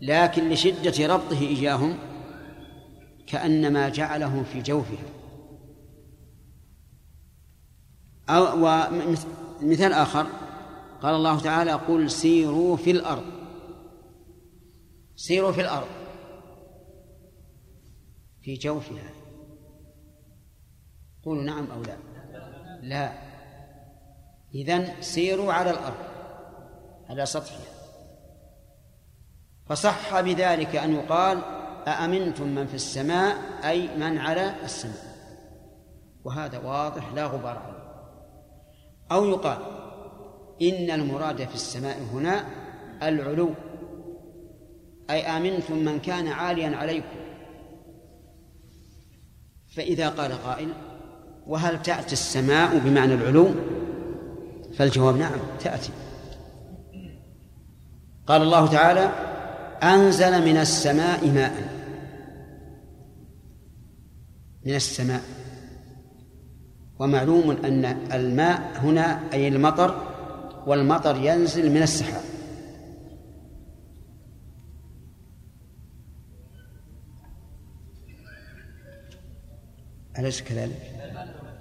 Speaker 1: لكن لشدة ربطه إياهم كأنما جعله في جوفهم ومثال آخر قال الله تعالى قل سيروا في الأرض سيروا في الأرض في جوفها قولوا نعم أو لا لا إذن سيروا على الأرض على سطحها فصح بذلك أن يقال أأمنتم من في السماء أي من على السماء وهذا واضح لا غبار عليه أو يقال إن المراد في السماء هنا العلو أي آمنتم من كان عاليا عليكم فإذا قال قائل وهل تأتي السماء بمعنى العلو فالجواب نعم تأتي قال الله تعالى أنزل من السماء ماء من السماء ومعلوم أن الماء هنا أي المطر والمطر ينزل من السحاب أليس كذلك؟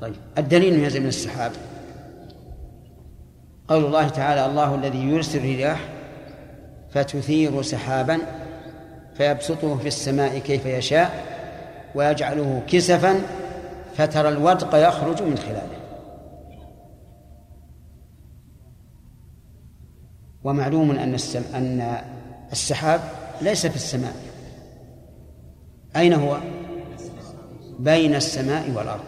Speaker 1: طيب الدليل ينزل من السحاب قول الله تعالى الله الذي يرسل الرياح فتثير سحابا فيبسطه في السماء كيف يشاء ويجعله كسفا فترى الودق يخرج من خلاله ومعلوم أن أن السحاب ليس في السماء أين هو؟ بين السماء والأرض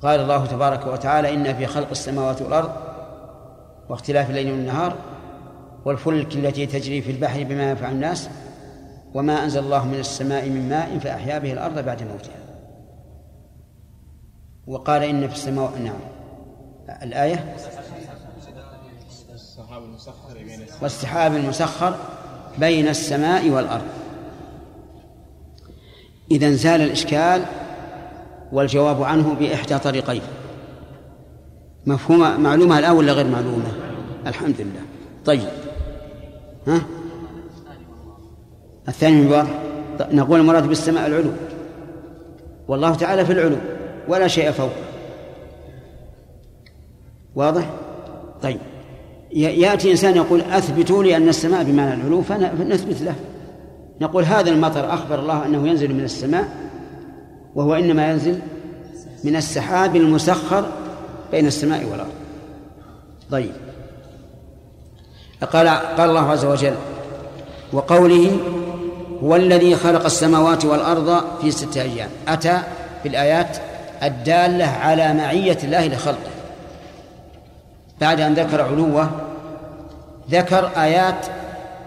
Speaker 1: قال الله تبارك وتعالى إن في خلق السماوات والأرض واختلاف الليل والنهار والفلك التي تجري في البحر بما ينفع الناس وما أنزل الله من السماء من ماء فأحيا به الأرض بعد موتها وقال إن في السماء نعم الآية والسحاب المسخر بين السماء والأرض إذا زال الإشكال والجواب عنه بإحدى طريقين مفهومة معلومة الآن ولا غير معلومة الحمد لله طيب ها الثاني من نقول المراد بالسماء العلو والله تعالى في العلو ولا شيء فوقه واضح؟ طيب يأتي إنسان يقول أثبتوا لي أن السماء بمعنى العلو فنثبت له نقول هذا المطر أخبر الله أنه ينزل من السماء وهو إنما ينزل من السحاب المسخر بين السماء والأرض طيب قال قال الله عز وجل وقوله هو الذي خلق السماوات والأرض في ستة أيام أتى في الآيات الدالة على معية الله لخلقه بعد أن ذكر علوه ذكر آيات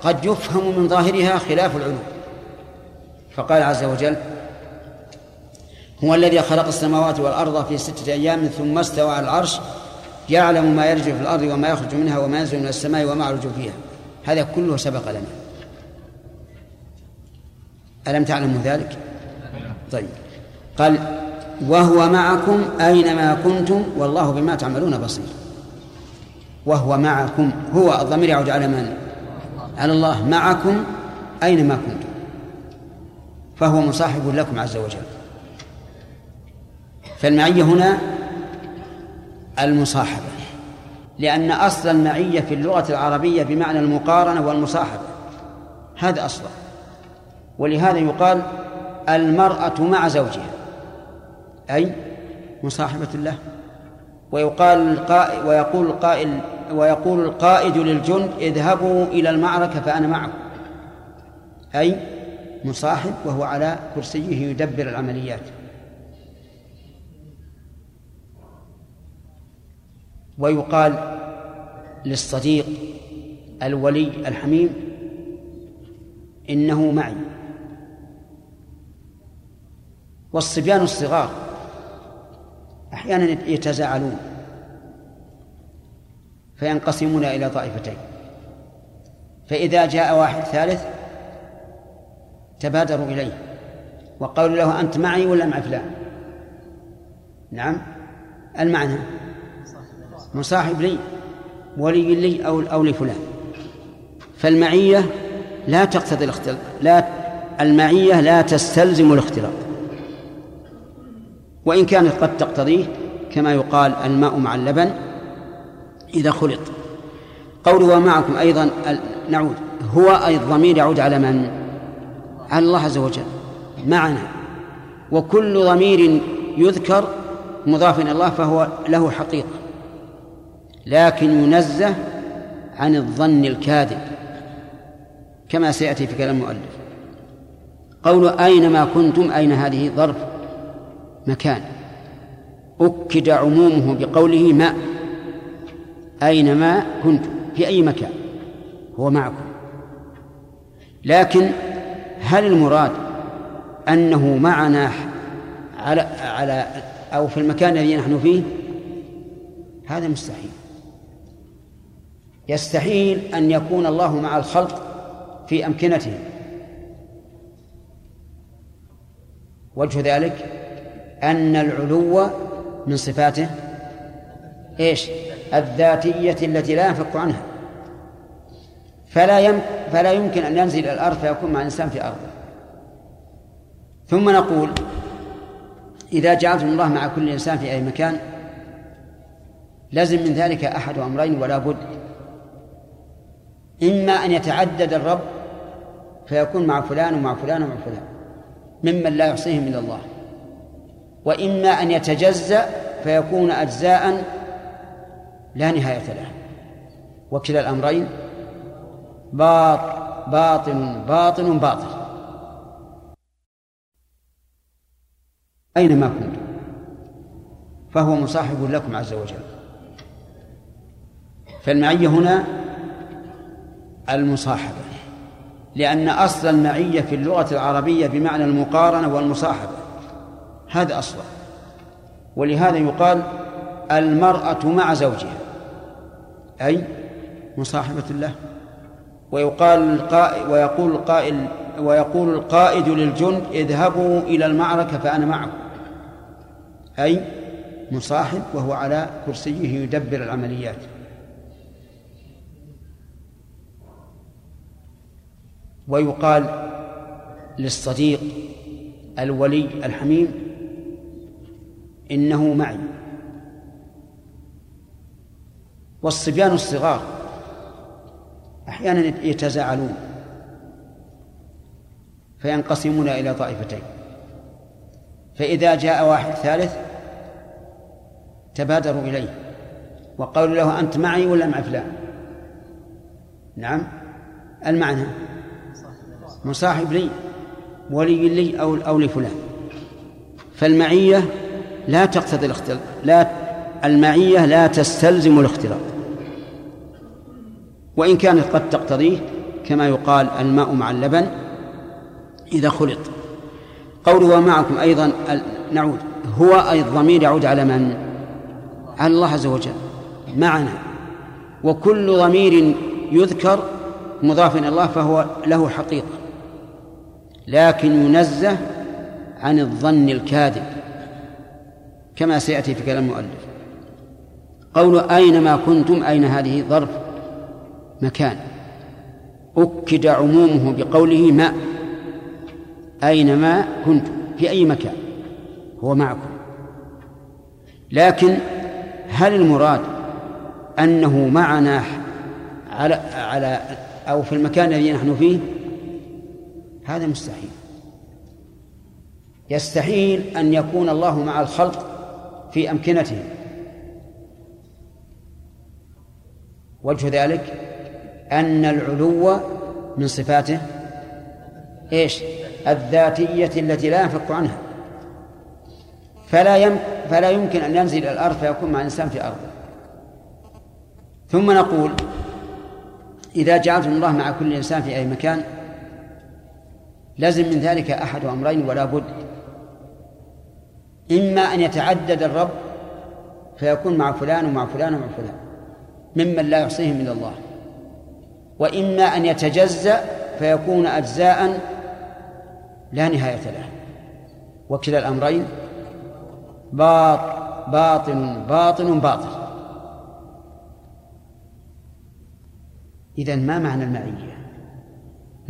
Speaker 1: قد يفهم من ظاهرها خلاف العلو فقال عز وجل هو الذي خلق السماوات والأرض في ستة أيام ثم استوى على العرش يعلم ما يرجع في الأرض وما يخرج منها وما ينزل من السماء وما يعرج فيها هذا كله سبق لنا ألم تعلموا ذلك؟ طيب قال وهو معكم أينما كنتم والله بما تعملون بصير وهو معكم هو الضمير يعود على من؟ على الله معكم أينما كنتم فهو مصاحب لكم عز وجل فالمعية هنا المصاحبة لأن أصل المعية في اللغة العربية بمعنى المقارنة والمصاحبة هذا أصله ولهذا يقال المرأة مع زوجها أي مصاحبة له ويقال القائد ويقول القائل ويقول القائد للجند اذهبوا إلى المعركة فأنا معكم أي مصاحب وهو على كرسيه يدبر العمليات ويقال للصديق الولي الحميم إنه معي والصبيان الصغار أحيانا يتزاعلون فينقسمون إلى طائفتين فإذا جاء واحد ثالث تبادروا إليه وقالوا له أنت معي ولا مع فلان نعم المعنى مصاحب لي ولي لي أو أو لفلان فالمعية لا تقتضي الاختلاط لا المعية لا تستلزم الاختلاط وإن كانت قد تقتضيه كما يقال الماء مع اللبن إذا خلط قول ومعكم أيضا نعود هو أي الضمير يعود على من؟ على الله عز وجل معنا وكل ضمير يذكر مضاف إلى الله فهو له حقيقة لكن ينزه عن الظن الكاذب كما سيأتي في كلام المؤلف قول أينما كنتم أين هذه ظرف مكان أكد عمومه بقوله ماء أينما كنتم في أي مكان هو معكم لكن هل المراد أنه معنا على على أو في المكان الذي نحن فيه هذا مستحيل يستحيل أن يكون الله مع الخلق في أمكنتهم وجه ذلك أن العلو من صفاته إيش الذاتية التي لا ينفك عنها فلا يم فلا يمكن أن ينزل إلى الأرض فيكون مع الإنسان في أرضه ثم نقول إذا جعلتم الله مع كل إنسان في أي مكان لازم من ذلك أحد أمرين ولا بد إما أن يتعدد الرب فيكون مع فلان ومع فلان ومع فلان ممن لا يحصيهم إلا الله وإما أن يتجزأ فيكون أجزاء لا نهاية لها وكلا الأمرين باطل باطن باطن باطل أينما كنتم فهو مصاحب لكم عز وجل فالمعية هنا المصاحبة لأن أصل المعية في اللغة العربية بمعنى المقارنة والمصاحبة هذا أصلا ولهذا يقال المرأة مع زوجها أي مصاحبة له ويقال القائد ويقول القائل ويقول القائد للجند اذهبوا إلى المعركة فأنا معكم أي مصاحب وهو على كرسيه يدبر العمليات ويقال للصديق الولي الحميم إنه معي والصبيان الصغار أحيانا يتزاعلون فينقسمون إلى طائفتين فإذا جاء واحد ثالث تبادروا إليه وقالوا له أنت معي ولا مع فلان نعم المعنى مصاحب لي ولي لي أو أو لفلان فالمعية لا تقتضي الاختلاط لا المعية لا تستلزم الاختلاط وإن كانت قد تقتضيه كما يقال الماء مع اللبن إذا خلط قوله ومعكم أيضا نعود هو أي الضمير يعود على من؟ على الله عز وجل معنا وكل ضمير يذكر مضاف إلى الله فهو له حقيقة لكن ينزه عن الظن الكاذب كما سيأتي في كلام المؤلف قول أينما كنتم أين هذه ظرف مكان أكد عمومه بقوله ما أينما كنتم في أي مكان هو معكم لكن هل المراد أنه معنا على على أو في المكان الذي نحن فيه هذا مستحيل يستحيل أن يكون الله مع الخلق في أمكنتهم وجه ذلك أن العلو من صفاته إيش الذاتية التي لا ينفك عنها فلا يم فلا يمكن أن ينزل إلى الأرض فيكون مع الإنسان في أرضه ثم نقول إذا جعلتم الله مع كل إنسان في أي مكان لازم من ذلك أحد أمرين ولا بد إما أن يتعدد الرب فيكون مع فلان ومع فلان ومع فلان ممن لا يحصيهم إلا الله وإما أن يتجزأ فيكون أجزاء لا نهاية له وكلا الأمرين باطل باطن باطن باطل إذا ما معنى المعية؟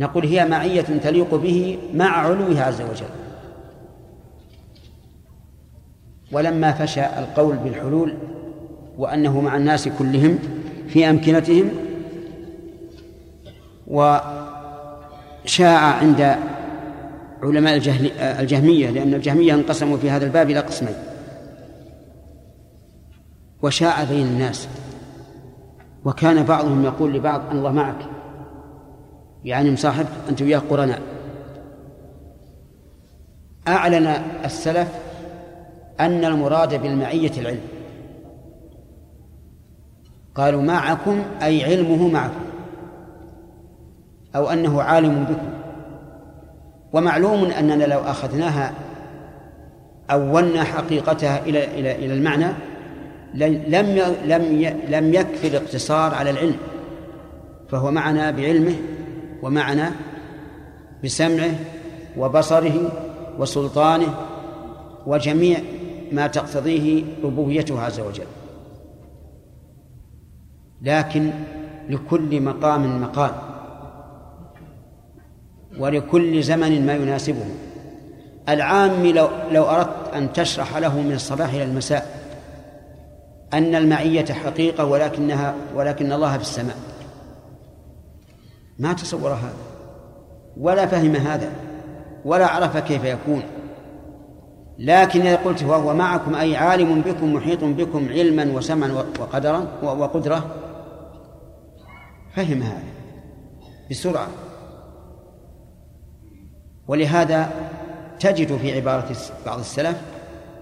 Speaker 1: نقول هي معية تليق به مع علوه عز وجل ولما فشى القول بالحلول وأنه مع الناس كلهم في أمكنتهم وشاع عند علماء الجهمية لأن الجهمية انقسموا في هذا الباب إلى قسمين وشاع بين الناس وكان بعضهم يقول لبعض الله معك يعني مصاحبك أنت وياه قرناء أعلن السلف أن المراد بالمعية العلم قالوا معكم أي علمه معكم أو أنه عالم بكم ومعلوم أننا لو أخذناها أولنا حقيقتها إلى إلى إلى المعنى لم لم لم يكفي الاقتصار على العلم فهو معنا بعلمه ومعنا بسمعه وبصره وسلطانه وجميع ما تقتضيه ربوبيته عز وجل لكن لكل مقام مقال ولكل زمن ما يناسبه العامي لو لو اردت ان تشرح له من الصباح الى المساء ان المعيه حقيقه ولكنها ولكن الله في السماء ما تصور هذا ولا فهم هذا ولا عرف كيف يكون لكن إذا قلت وهو معكم أي عالم بكم محيط بكم علما وسمعا وقدرا وقدرة فهم هذا بسرعة ولهذا تجد في عبارة بعض السلف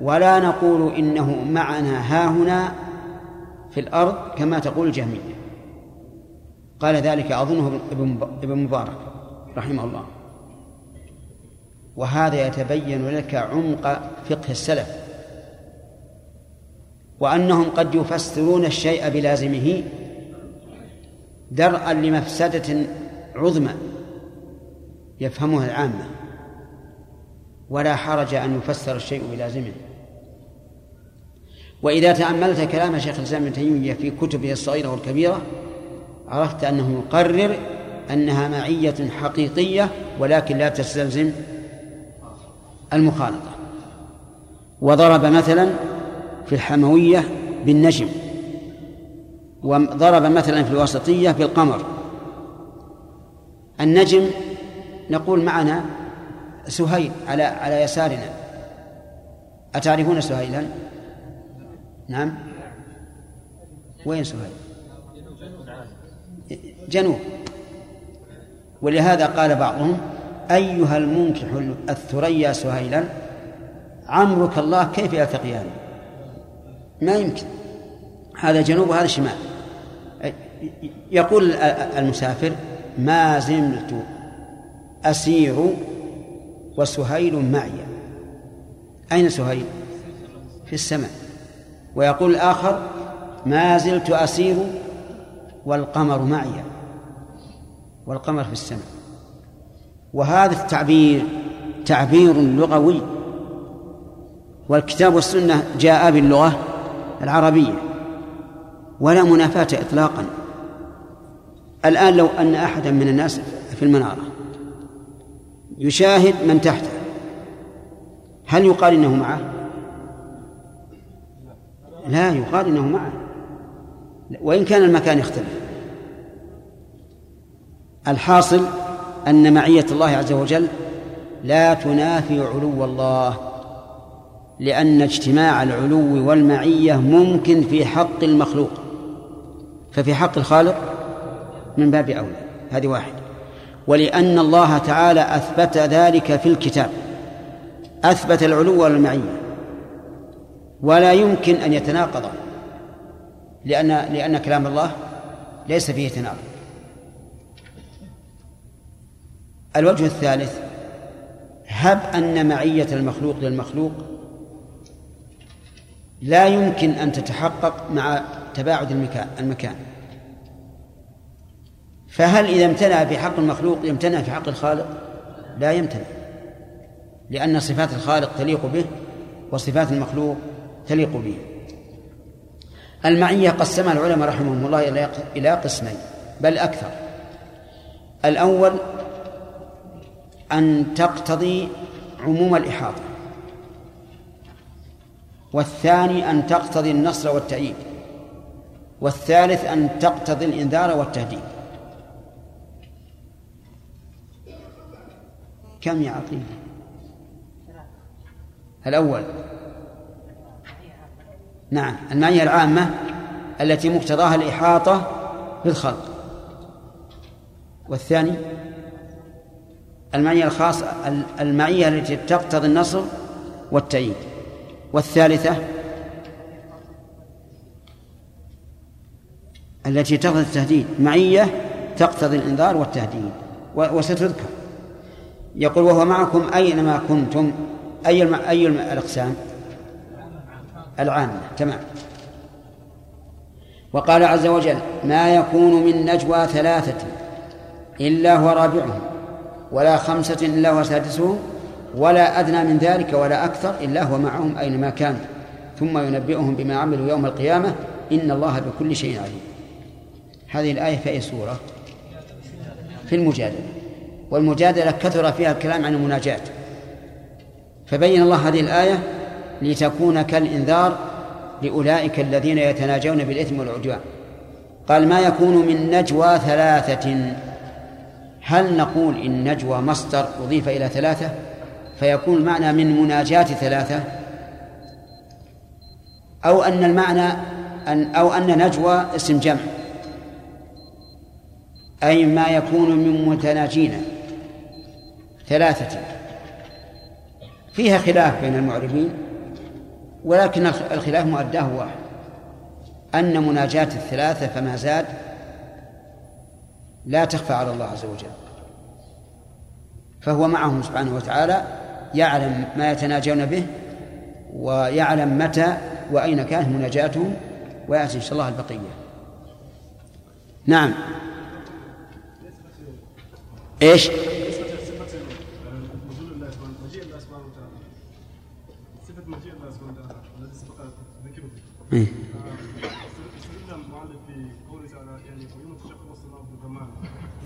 Speaker 1: ولا نقول إنه معنا هاهنا في الأرض كما تقول الجهمية قال ذلك أظنه ابن مبارك رحمه الله وهذا يتبين لك عمق فقه السلف وأنهم قد يفسرون الشيء بلازمه درءا لمفسدة عظمى يفهمها العامة ولا حرج أن يفسر الشيء بلازمه وإذا تأملت كلام شيخ الإسلام ابن تيمية في كتبه الصغيرة والكبيرة عرفت أنه يقرر أنها معية حقيقية ولكن لا تستلزم المخالطة وضرب مثلا في الحموية بالنجم وضرب مثلا في الوسطية بالقمر النجم نقول معنا سهيل على على يسارنا أتعرفون سهيلا؟ نعم وين سهيل؟ جنوب ولهذا قال بعضهم أيها المنكح الثريا سهيلا عمرك الله كيف يلتقيان ما يمكن هذا جنوب وهذا شمال يقول المسافر ما زلت أسير وسهيل معي أين سهيل في السماء ويقول الآخر ما زلت أسير والقمر معي والقمر في السماء وهذا التعبير تعبير لغوي والكتاب والسنة جاء باللغة العربية ولا منافاة إطلاقا الآن لو أن أحدا من الناس في المنارة يشاهد من تحته هل يقال إنه معه؟ لا يقال إنه معه وإن كان المكان يختلف الحاصل أن معية الله عز وجل لا تنافي علو الله لأن اجتماع العلو والمعية ممكن في حق المخلوق ففي حق الخالق من باب أولى هذه واحد ولأن الله تعالى أثبت ذلك في الكتاب أثبت العلو والمعية ولا يمكن أن يتناقضا لأن لأن كلام الله ليس فيه تناقض الوجه الثالث هب أن معية المخلوق للمخلوق لا يمكن أن تتحقق مع تباعد المكان فهل إذا امتنع في حق المخلوق يمتنع في حق الخالق لا يمتنع لأن صفات الخالق تليق به وصفات المخلوق تليق به المعية قسمها العلماء رحمهم الله إلى قسمين بل أكثر الأول أن تقتضي عموم الإحاطة والثاني أن تقتضي النصر والتأييد والثالث أن تقتضي الإنذار والتهديد كم يعطيه الأول نعم المعية العامة التي مقتضاها الإحاطة بالخلق والثاني المعية الخاصة المعية التي تقتضي النصر والتأييد والثالثة التي تقتضي التهديد معية تقتضي الإنذار والتهديد وستذكر يقول وهو معكم أينما كنتم أي الم... أي الم... الأقسام العامة تمام وقال عز وجل ما يكون من نجوى ثلاثة إلا هو رابعهم ولا خمسة إلا وسادسهم ولا أدنى من ذلك ولا أكثر إلا هو معهم أينما كانوا ثم ينبئهم بما عملوا يوم القيامة إن الله بكل شيء عليم هذه الآية في أي سورة في المجادلة والمجادلة كثر فيها الكلام عن المناجاة فبين الله هذه الآية لتكون كالإنذار لأولئك الذين يتناجون بالإثم والعدوان قال ما يكون من نجوى ثلاثة هل نقول إن نجوى مصدر أضيف إلى ثلاثة فيكون المعنى من مناجاة ثلاثة أو أن المعنى أن أو أن نجوى اسم جمع أي ما يكون من متناجين ثلاثة فيها خلاف بين المعربين ولكن الخلاف مؤداه واحد أن مناجاة الثلاثة فما زاد لا تخفى على الله عز وجل فهو معهم سبحانه وتعالى يعلم ما يتناجون به ويعلم متى وأين كانت مناجاتهم ويأتي إن شاء الله البقية نعم ايش؟ صفة الله سبحانه وتعالى الذي سبق ذكره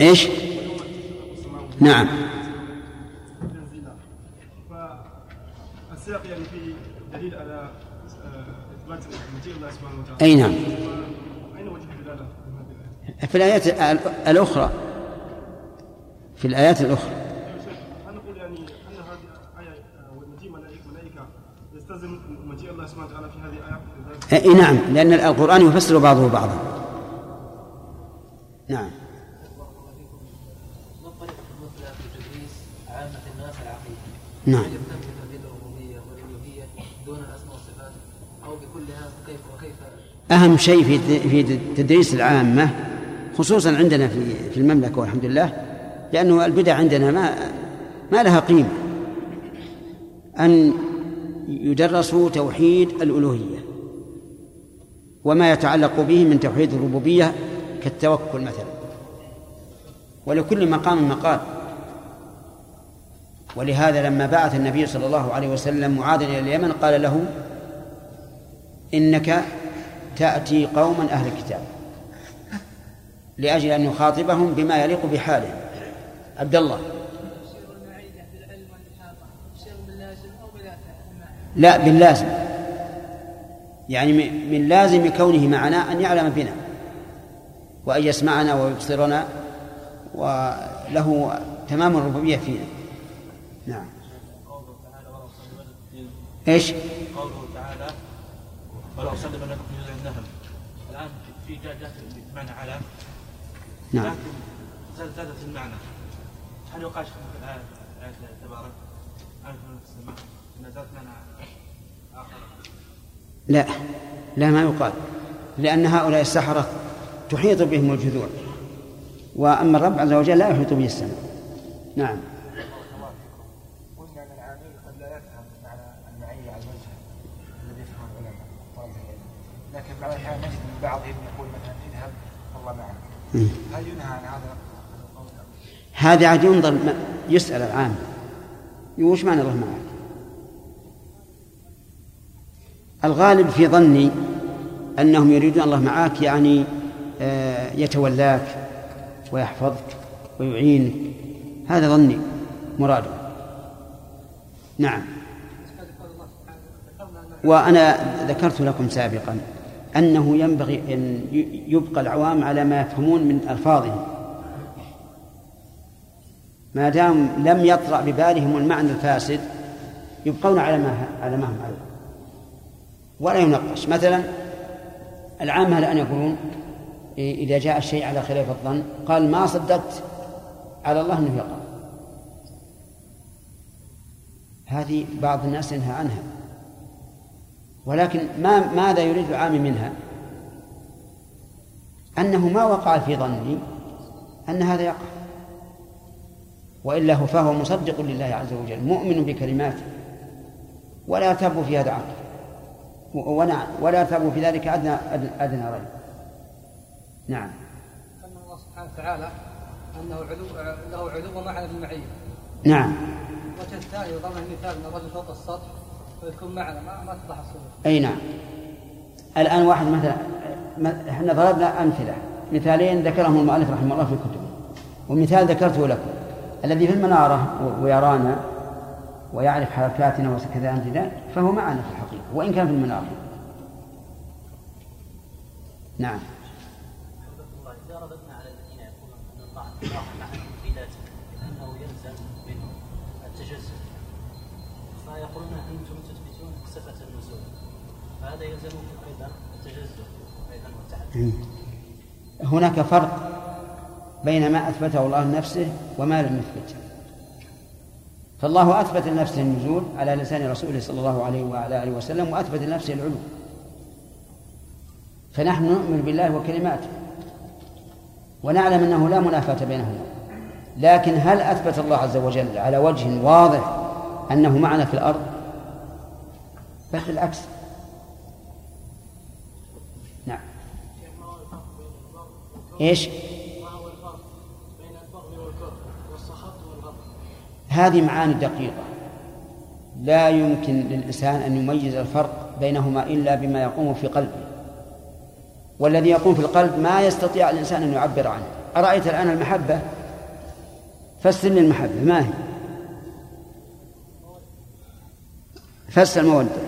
Speaker 1: ايش؟ نعم يعني آه، اي نعم في الايات الاخرى في الايات الاخرى يعني اي آه، إيه، إيه، نعم لان القران يفسر بعضه بعضا نعم نعم أهم شيء في في تدريس العامة خصوصا عندنا في في المملكة والحمد لله لأنه البدع عندنا ما ما لها قيمة أن يدرسوا توحيد الألوهية وما يتعلق به من توحيد الربوبية كالتوكل مثلا ولكل مقام مقال ولهذا لما بعث النبي صلى الله عليه وسلم معاذا إلى اليمن قال له إنك تأتي قوما أهل الكتاب لأجل أن يخاطبهم بما يليق بحالهم عبد الله لا باللازم يعني من لازم كونه معنا أن يعلم بنا وأن يسمعنا ويبصرنا وله تمام الربوبية فينا نعم ايش؟ قوله تعالى ولا اصلب لكم في جذع الان في جاء بمعنى على نعم لكن زادت المعنى هل يقال في هذا تبارك ان السماء اخر لا لا ما يقال لأن هؤلاء السحرة تحيط بهم الجذوع وأما الرب عز وجل لا يحيط به السماء نعم بعضهم يقول معك هل ينهى عن هذا هذا عاد ينظر يسأل العام وش معنى الله معك الغالب في ظني أنهم يريدون الله معك يعني آه، يتولاك ويحفظك ويعينك هذا ظني مراده نعم وأنا ذكرت لكم سابقا أنه ينبغي أن يبقى العوام على ما يفهمون من ألفاظهم ما دام لم يطرأ ببالهم المعنى الفاسد يبقون على ما على ما هم عليه ولا ينقش مثلا العامة الآن يقولون إذا جاء الشيء على خلاف الظن قال ما صدقت على الله أنه يقال هذه بعض الناس ينهى عنها ولكن ما ماذا يريد العامي منها؟ أنه ما وقع في ظني أن هذا يقع وإلا فهو مصدق لله عز وجل مؤمن بكلماته ولا يرتاب في هذا عقل ولا يرتاب في ذلك أدنى أدنى ريب نعم أن الله سبحانه وتعالى أنه علو له علو معنى بالمعية نعم وجه الثاني وضمن المثال أن الرجل فوق السطح ويكون معنا ما, ما تضح الصورة أي نعم الآن واحد مثلا احنا ضربنا أمثلة مثالين ذكرهم المؤلف رحمه الله في كتبه ومثال ذكرته لكم الذي في المنارة ويرانا ويعرف حركاتنا وكذا امثله فهو معنا في الحقيقة وإن كان في المنارة نعم فيقولون ايضا ايضا هناك فرق بين ما اثبته الله لنفسه وما لم يثبته فالله اثبت لنفسه النزول على لسان رسوله صلى الله عليه وعلى اله وسلم واثبت لنفسه العلو فنحن نؤمن بالله وكلماته ونعلم انه لا منافاه بينهما لكن هل اثبت الله عز وجل على وجه واضح انه معنا في الارض بل بالعكس ايش؟ هذه معاني دقيقة لا يمكن للإنسان أن يميز الفرق بينهما إلا بما يقوم في قلبه والذي يقوم في القلب ما يستطيع الإنسان أن يعبر عنه أرأيت الآن المحبة فسر لي المحبة ما هي فسر المودة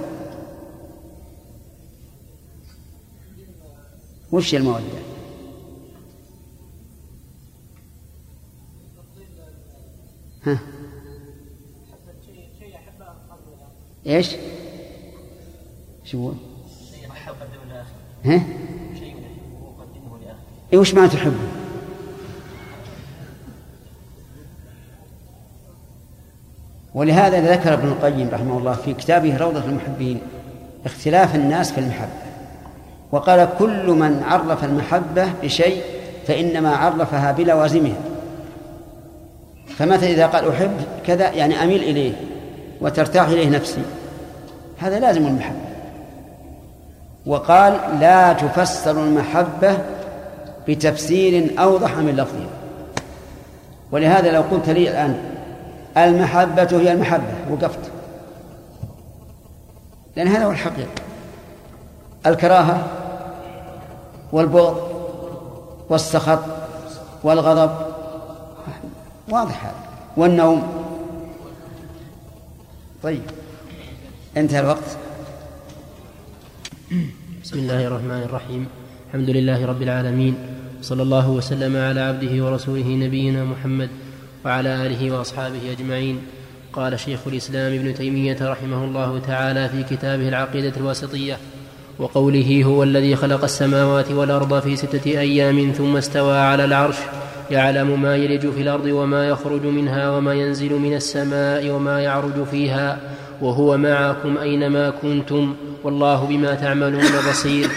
Speaker 1: وش المودة ها ايش؟ شو ها؟ شيء يقدمه لاخيه اي وش معنى تحبه؟ ولهذا ذكر ابن القيم رحمه الله في كتابه روضة المحبين اختلاف الناس في المحبة وقال كل من عرف المحبة بشيء فإنما عرفها بلوازمها فمثلا إذا قال أحب كذا يعني أميل إليه وترتاح إليه نفسي هذا لازم المحبة وقال لا تفسر المحبة بتفسير أوضح من لفظها ولهذا لو قلت لي الآن المحبة هي المحبة وقفت لأن هذا هو الحقيقة الكراهة والبغض والسخط والغضب واضح هذا والنوم طيب انتهى الوقت
Speaker 3: بسم الله الرحمن الرحيم الحمد لله رب العالمين صلى الله وسلم على عبده ورسوله نبينا محمد وعلى اله واصحابه اجمعين قال شيخ الاسلام ابن تيميه رحمه الله تعالى في كتابه العقيده الواسطيه وقوله هو الذي خلق السماوات والارض في سته ايام ثم استوى على العرش يعلم ما يلج في الارض وما يخرج منها وما ينزل من السماء وما يعرج فيها وهو معكم اينما كنتم والله بما تعملون بصير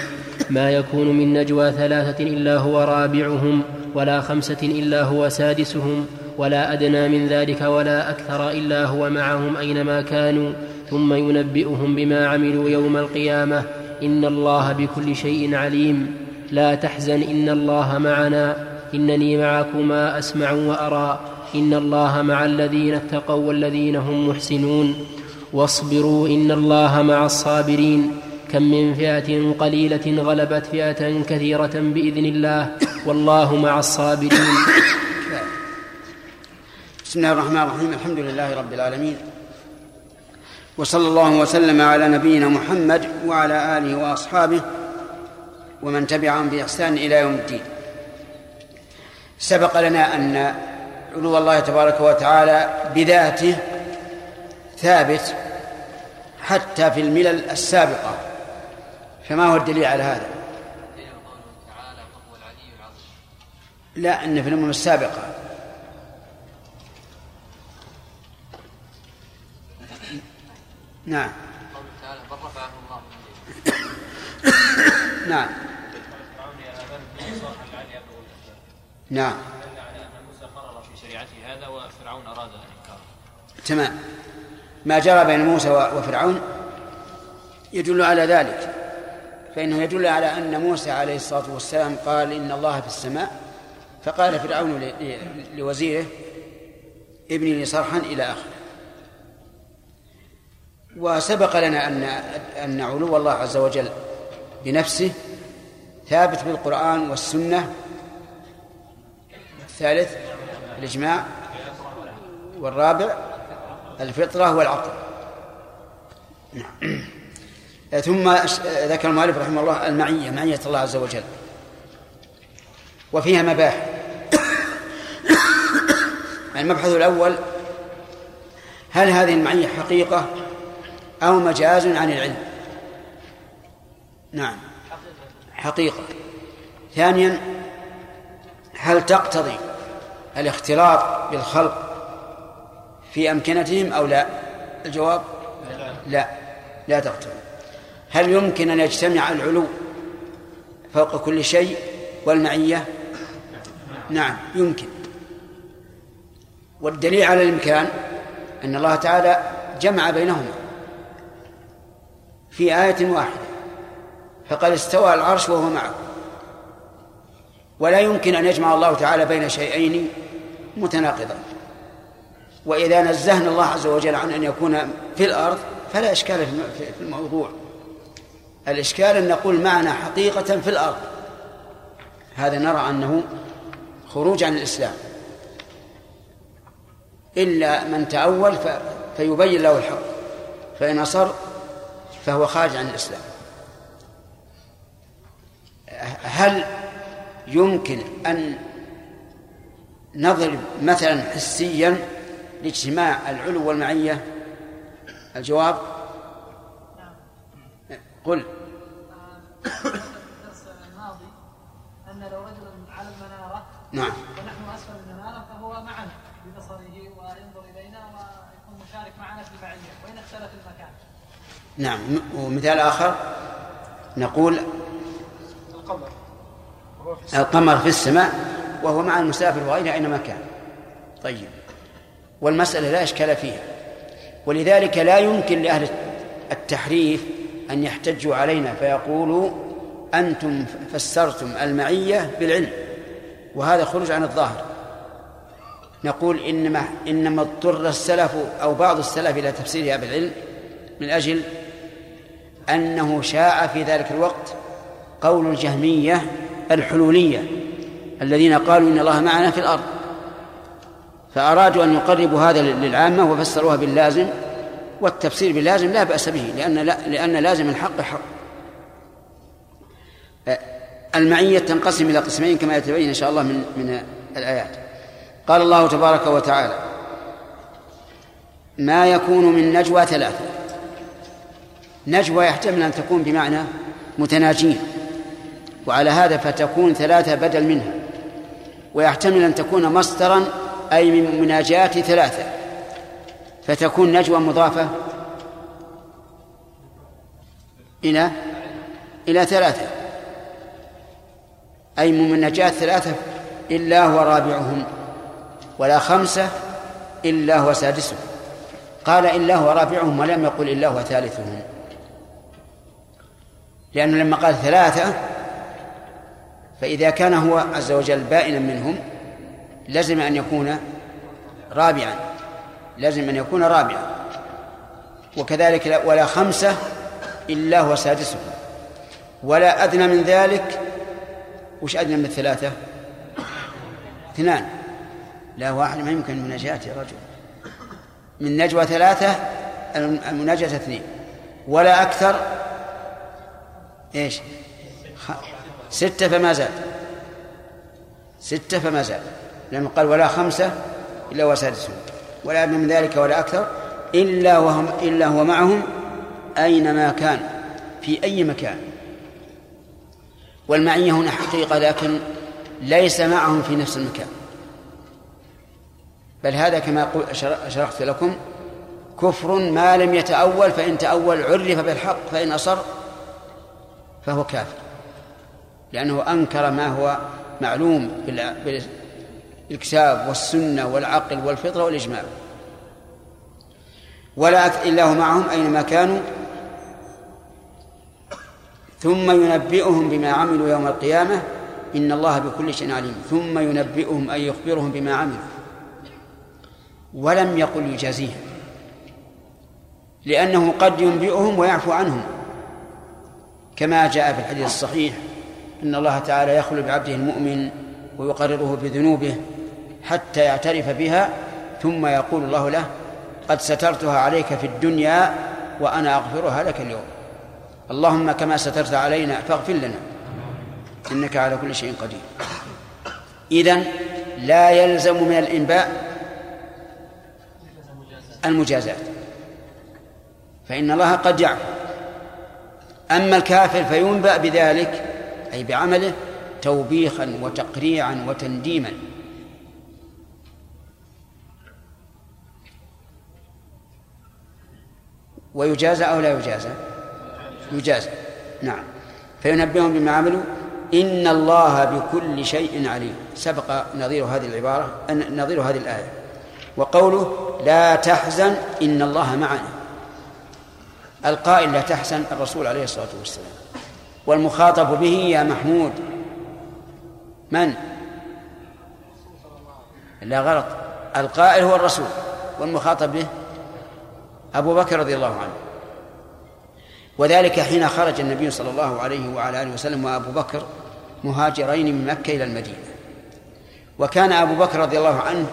Speaker 3: ما يكون من نجوى ثلاثه الا هو رابعهم ولا خمسه الا هو سادسهم ولا ادنى من ذلك ولا اكثر الا هو معهم اينما كانوا ثم ينبئهم بما عملوا يوم القيامه ان الله بكل شيء عليم لا تحزن ان الله معنا انني معكما اسمع وارى ان الله مع الذين اتقوا والذين هم محسنون واصبروا ان الله مع الصابرين كم من فئه قليله غلبت فئه كثيره باذن الله والله مع الصابرين بسم الله الرحمن الرحيم الحمد لله رب العالمين وصلى الله وسلم على نبينا محمد وعلى اله واصحابه ومن تبعهم باحسان الى يوم الدين سبق لنا أن علو الله تبارك وتعالى بذاته ثابت حتى في الملل السابقة فما هو الدليل على هذا لا أن في الأمم السابقة نعم نعم نعم دل على ان موسى قرر في شريعته هذا وفرعون اراد انكاره تمام ما جرى بين موسى وفرعون يدل على ذلك فإنه يدل على أن موسى عليه الصلاة والسلام قال إن الله في السماء فقال فرعون لوزيره ابني لي صرحا إلى آخره وسبق لنا أن أن علو الله عز وجل بنفسه ثابت بالقرآن والسنة الثالث الإجماع والرابع الفطرة والعقل نعم ثم ذكر المؤلف رحمه الله المعية معية الله عز وجل وفيها مباحث المبحث الأول هل هذه المعية حقيقة أو مجاز عن العلم نعم حقيقة ثانيا هل تقتضي الاختلاط بالخلق في أمكنتهم أو لا الجواب لا لا تقتضي هل يمكن أن يجتمع العلو فوق كل شيء والمعية نعم يمكن والدليل على الإمكان أن الله تعالى جمع بينهما في آية واحدة فقد استوى العرش وهو معه ولا يمكن أن يجمع الله تعالى بين شيئين متناقضا وإذا نزهنا الله عز وجل عن أن يكون في الأرض فلا إشكال في الموضوع الإشكال أن نقول معنى حقيقة في الأرض هذا نرى أنه خروج عن الإسلام إلا من تأول فيبين له الحق فإن أصر فهو خارج عن الإسلام أه-، هل يمكن أن نضرب مثلا حسيا لاجتماع العلو والمعية الجواب
Speaker 1: نعم. قل آه، أن لو على المنارة نعم ونحن أسفل المنارة فهو معنا ببصره وينظر إلينا ويكون مشارك معنا في المعية وإن اختلف المكان نعم ومثال آخر نقول القمر القمر في السماء وهو مع المسافر وغيره أينما كان طيب والمسألة لا إشكال فيها ولذلك لا يمكن لأهل التحريف أن يحتجوا علينا فيقولوا أنتم فسرتم المعية بالعلم وهذا خروج عن الظاهر نقول إنما إنما اضطر السلف أو بعض السلف إلى تفسيرها بالعلم من أجل أنه شاع في ذلك الوقت قول الجهمية الحلولية الذين قالوا إن الله معنا في الأرض فأرادوا أن يقربوا هذا للعامة وفسروها باللازم والتفسير باللازم لا بأس به لأن لا لأن لازم الحق حق أه، المعية تنقسم إلى قسمين كما يتبين إن شاء الله من من الآيات قال الله تبارك وتعالى ما يكون من نجوى ثلاثة نجوى يحتمل أن تكون بمعنى متناجين وعلى هذا فتكون ثلاثة بدل منها ويحتمل أن تكون مصدرا أي من مناجاة ثلاثة فتكون نجوى مضافة إلى إلى ثلاثة أي من مناجاة ثلاثة إلا هو رابعهم ولا خمسة إلا هو سادسهم قال إلا هو رابعهم ولم يقل إلا هو ثالثهم لأنه لما قال ثلاثة فإذا كان هو عز وجل بائنا منهم لزم أن يكون رابعا لازم أن يكون رابعا وكذلك ولا خمسة إلا هو سادسهم ولا أدنى من ذلك وش أدنى من الثلاثة اثنان لا واحد ما يمكن من يا رجل من نجوى ثلاثة المناجاة اثنين ولا أكثر إيش ستة فما زاد ستة فما زاد لأنه قال ولا خمسة إلا وسادسهم ولا من ذلك ولا أكثر إلا وهم إلا هو معهم أينما كان في أي مكان والمعية هنا حقيقة لكن ليس معهم في نفس المكان بل هذا كما شرحت لكم كفر ما لم يتأول فإن تأول عرف بالحق فإن أصر فهو كافر لأنه أنكر ما هو معلوم بالكتاب والسنة والعقل والفطرة والإجماع ولا الله معهم أينما كانوا ثم ينبئهم بما عملوا يوم القيامة إن الله بكل شيء عليم ثم ينبئهم أي يخبرهم بما عملوا ولم يقل يجازيهم لأنه قد ينبئهم ويعفو عنهم كما جاء في الحديث الصحيح إن الله تعالى يخلو بعبده المؤمن ويقرره بذنوبه حتى يعترف بها ثم يقول الله له قد سترتها عليك في الدنيا وأنا أغفرها لك اليوم اللهم كما سترت علينا فاغفر لنا إنك على كل شيء قدير إذن لا يلزم من الإنباء المجازات فإن الله قد يعفو أما الكافر فينبأ بذلك أي بعمله توبيخا وتقريعا وتنديما ويجازى أو لا يجازى يجازى نعم فينبههم بما عملوا إن الله بكل شيء عليم سبق نظير هذه العبارة نظير هذه الآية وقوله لا تحزن إن الله معنا القائل لا تحزن الرسول عليه الصلاة والسلام والمخاطب به يا محمود من لا غلط القائل هو الرسول والمخاطب به أبو بكر رضي الله عنه وذلك حين خرج النبي صلى الله عليه وعلى آله وسلم وأبو بكر مهاجرين من مكة إلى المدينة وكان أبو بكر رضي الله عنه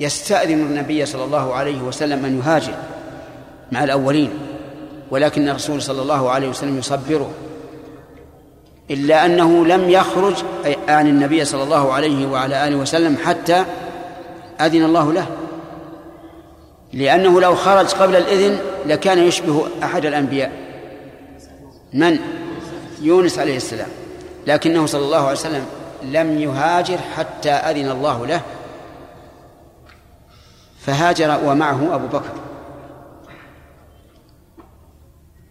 Speaker 1: يستأذن النبي صلى الله عليه وسلم أن يهاجر مع الأولين ولكن الرسول صلى الله عليه وسلم يصبره إلا أنه لم يخرج عن النبي صلى الله عليه وعلى آله وسلم حتى أذن الله له لأنه لو خرج قبل الإذن لكان يشبه أحد الأنبياء من؟ يونس عليه السلام لكنه صلى الله عليه وسلم لم يهاجر حتى أذن الله له فهاجر ومعه أبو بكر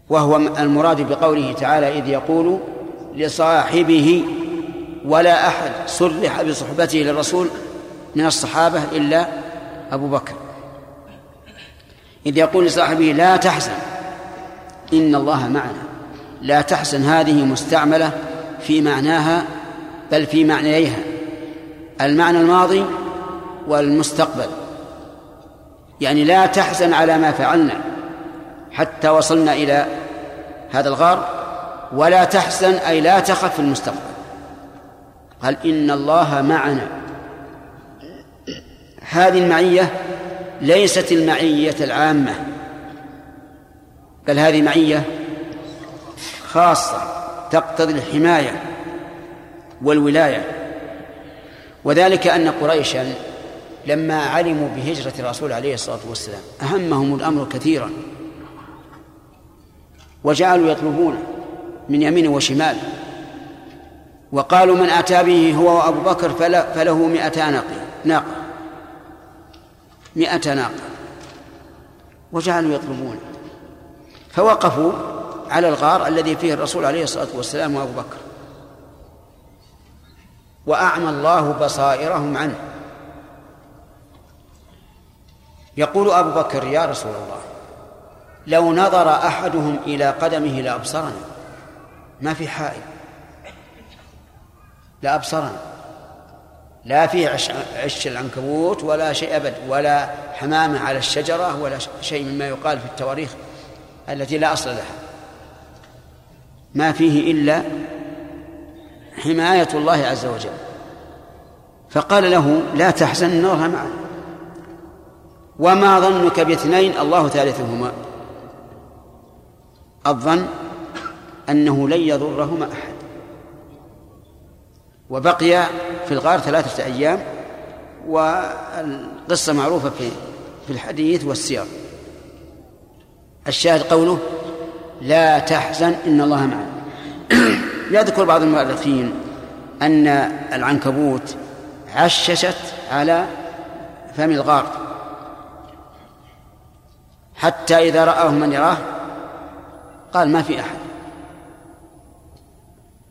Speaker 1: وهو المراد بقوله تعالى إذ يقول لصاحبه ولا أحد صرح بصحبته للرسول من الصحابة إلا أبو بكر إذ يقول لصاحبه لا تحزن إن الله معنا لا تحزن هذه مستعملة في معناها بل في معنييها المعنى الماضي والمستقبل يعني لا تحزن على ما فعلنا حتى وصلنا إلى هذا الغار ولا تحزن أي لا تخف في المستقبل قال إن الله معنا هذه المعية ليست المعية العامة بل هذه معية خاصة تقتضي الحماية والولاية وذلك أن قريشا لما علموا بهجرة الرسول عليه الصلاة والسلام أهمهم الأمر كثيرا وجعلوا يطلبونه من يمين وشمال وقالوا من أتى به هو وأبو بكر فله مئتا ناقة ناقة مئة ناقة وجعلوا يطلبون فوقفوا على الغار الذي فيه الرسول عليه الصلاة والسلام وأبو بكر وأعمى الله بصائرهم عنه يقول أبو بكر يا رسول الله لو نظر أحدهم إلى قدمه لأبصرني ما في حائل لا أبصرنا لا في عش, عش العنكبوت ولا شيء أبد ولا حمامة على الشجرة ولا شيء مما يقال في التواريخ التي لا أصل لها ما فيه إلا حماية الله عز وجل فقال له لا تحزن نرها معه وما ظنك باثنين الله ثالثهما الظن أنه لن يضرهما أحد وبقي في الغار ثلاثة أيام والقصة معروفة في في الحديث والسير الشاهد قوله لا تحزن إن الله معنا يذكر بعض المؤرخين أن العنكبوت عششت على فم الغار حتى إذا رآه من يراه قال ما في أحد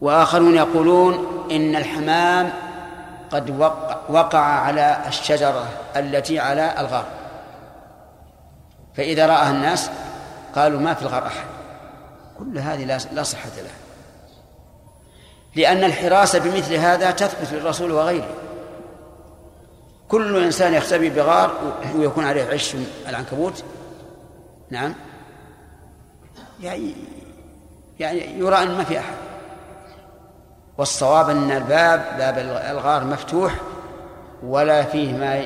Speaker 1: وآخرون يقولون إن الحمام قد وقع, وقع على الشجرة التي على الغار فإذا رآها الناس قالوا ما في الغار أحد كل هذه لا صحة لها لأن الحراسة بمثل هذا تثبت للرسول وغيره كل إنسان يختبي بغار ويكون عليه عش العنكبوت نعم يعني يعني يرى أن ما في أحد والصواب أن الباب باب الغار مفتوح ولا فيه ما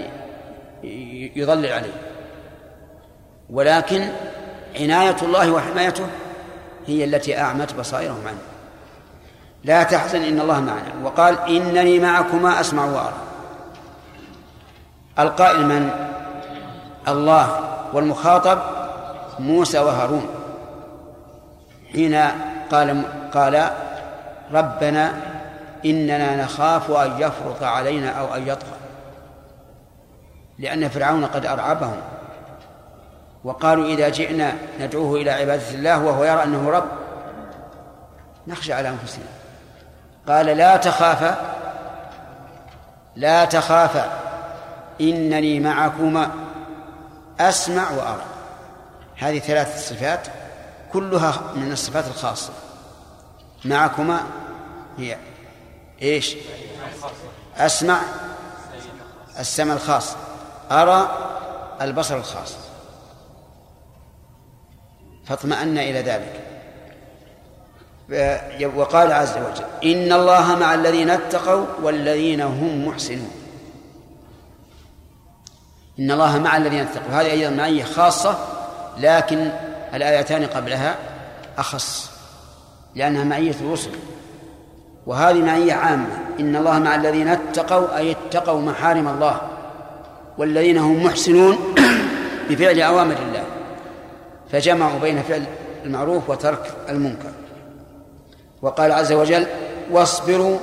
Speaker 1: يضلل عليه ولكن عناية الله وحمايته هي التي أعمت بصائرهم عنه لا تحزن إن الله معنا وقال إنني معكما أسمع وأرى القائل من الله والمخاطب موسى وهارون حين قال قال ربنا إننا نخاف أن يفرط علينا أو أن يطغى لأن فرعون قد أرعبهم وقالوا إذا جئنا ندعوه إلى عبادة الله وهو يرى أنه رب نخشى على أنفسنا قال لا تخافا لا تخافا إنني معكما أسمع وأرى هذه ثلاث صفات كلها من الصفات الخاصه معكما هي ايش اسمع السمع الخاص ارى البصر الخاص فاطمأن إلى ذلك آه، وقال عز وجل إن الله مع الذين اتقوا والذين هم محسنون إن الله مع الذين اتقوا هذه أيضا معية خاصة لكن الآيتان قبلها أخص لأنها معية الوصل وهذه معية عامة إن الله مع الذين اتقوا أي اتقوا محارم الله والذين هم محسنون بفعل أوامر الله فجمعوا بين فعل المعروف وترك المنكر وقال عز وجل واصبروا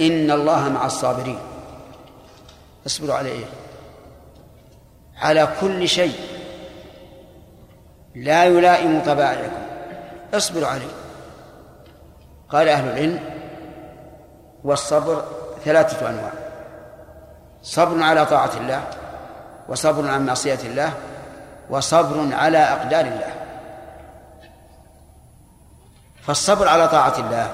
Speaker 1: إن الله مع الصابرين اصبروا على إيه على كل شيء لا يلائم طبائعكم اصبروا عليه قال أهل العلم والصبر ثلاثة أنواع صبر على طاعة الله وصبر عن معصية الله وصبر على أقدار الله فالصبر على طاعة الله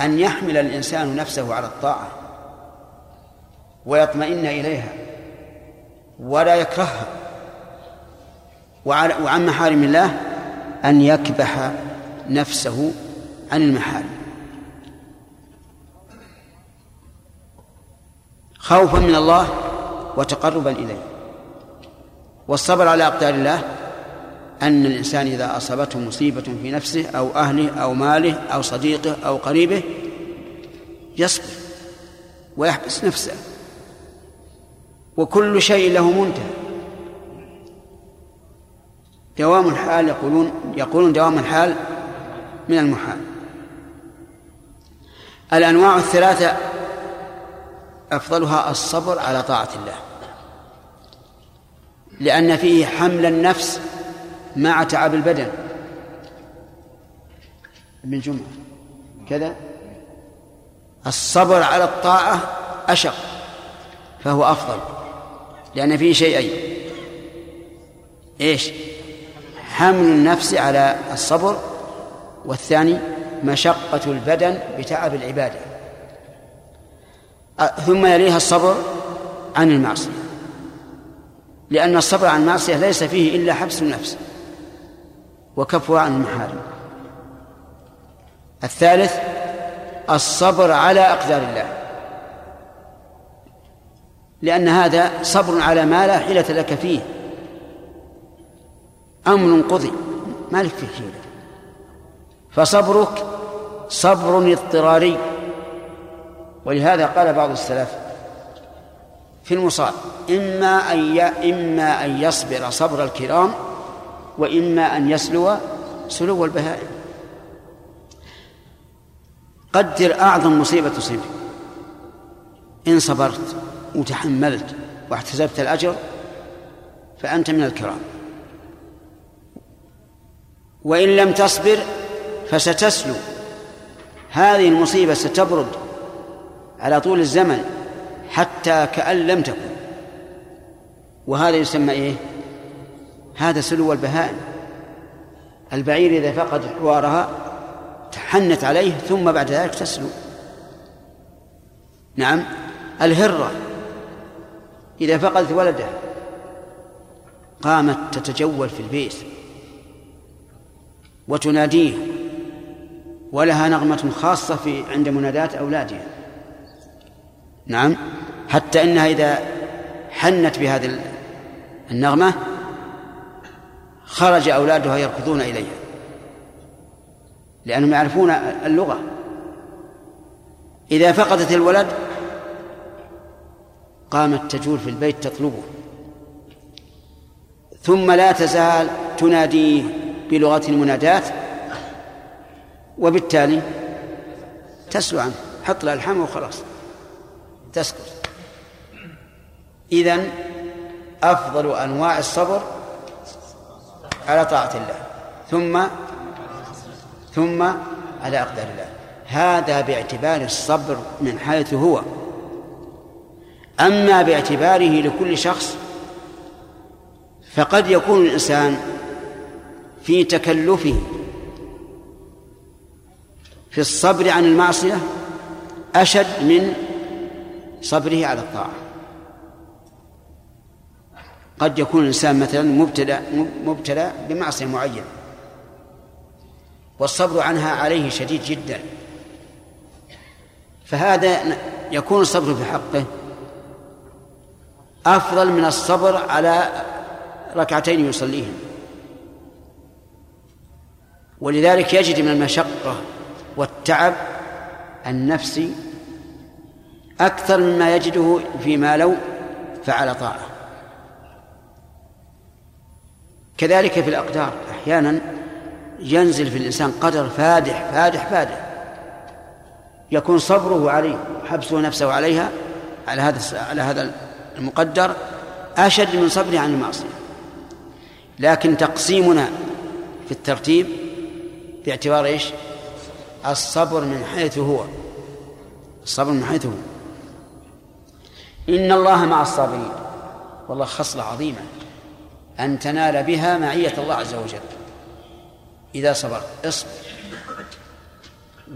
Speaker 1: أن يحمل الإنسان نفسه على الطاعة ويطمئن إليها ولا يكرهها وعن محارم الله أن يكبح نفسه عن المحارم خوفا من الله وتقربا إليه والصبر على أقدار الله أن الإنسان إذا أصابته مصيبة في نفسه أو أهله أو ماله أو صديقه أو قريبه يصبر ويحبس نفسه وكل شيء له منتهى دوام الحال يقولون يقولون دوام الحال من المحال الأنواع الثلاثة أفضلها الصبر على طاعة الله لأن فيه حمل النفس مع تعب البدن من جمعة كذا الصبر على الطاعة أشق فهو أفضل لأن فيه شيئين إيش حمل النفس على الصبر والثاني مشقة البدن بتعب العبادة ثم يليها الصبر عن المعصية لأن الصبر عن المعصية ليس فيه إلا حبس النفس وكفوة عن المحارم الثالث الصبر على أقدار الله لأن هذا صبر على ما لا حيلة لك فيه أمر قضي ما لك فيه حيلة فصبرك صبر اضطراري ولهذا قال بعض السلف في المصاب إما أن إما أن يصبر صبر الكرام وإما أن يسلو سلو البهائم قدر أعظم مصيبة تصيبك إن صبرت وتحملت واحتسبت الأجر فأنت من الكرام وإن لم تصبر فستسلو هذه المصيبة ستبرد على طول الزمن حتى كأن لم تكن وهذا يسمى إيه هذا سلو البهائم البعير إذا فقد حوارها تحنت عليه ثم بعد ذلك تسلو نعم الهرة إذا فقدت ولدها قامت تتجول في البيت وتناديه ولها نغمة خاصة في عند مناداة أولادها نعم حتى إنها إذا حنت بهذه النغمة خرج أولادها يركضون إليها لأنهم يعرفون اللغة إذا فقدت الولد قامت تجول في البيت تطلبه ثم لا تزال تناديه بلغة المنادات وبالتالي تسلو عنه حط له الحمى وخلاص تسكت إذن أفضل أنواع الصبر على طاعة الله ثم ثم على أقدار الله هذا باعتبار الصبر من حيث هو أما باعتباره لكل شخص فقد يكون الإنسان في تكلفه في الصبر عن المعصية أشد من صبره على الطاعة قد يكون الإنسان مثلا مبتلى مبتلى بمعصية معينة والصبر عنها عليه شديد جدا فهذا يكون الصبر في حقه أفضل من الصبر على ركعتين يصليهم ولذلك يجد من المشقة والتعب النفسي أكثر مما يجده فيما لو فعل طاعة كذلك في الأقدار أحيانا ينزل في الإنسان قدر فادح فادح فادح يكون صبره عليه وحبسه نفسه عليها على هذا على هذا المقدر أشد من صبره عن المعصية لكن تقسيمنا في الترتيب باعتبار ايش؟ الصبر من حيث هو الصبر من حيث هو إن الله مع الصابرين والله خصلة عظيمة أن تنال بها معية الله عز وجل إذا صبرت اصبر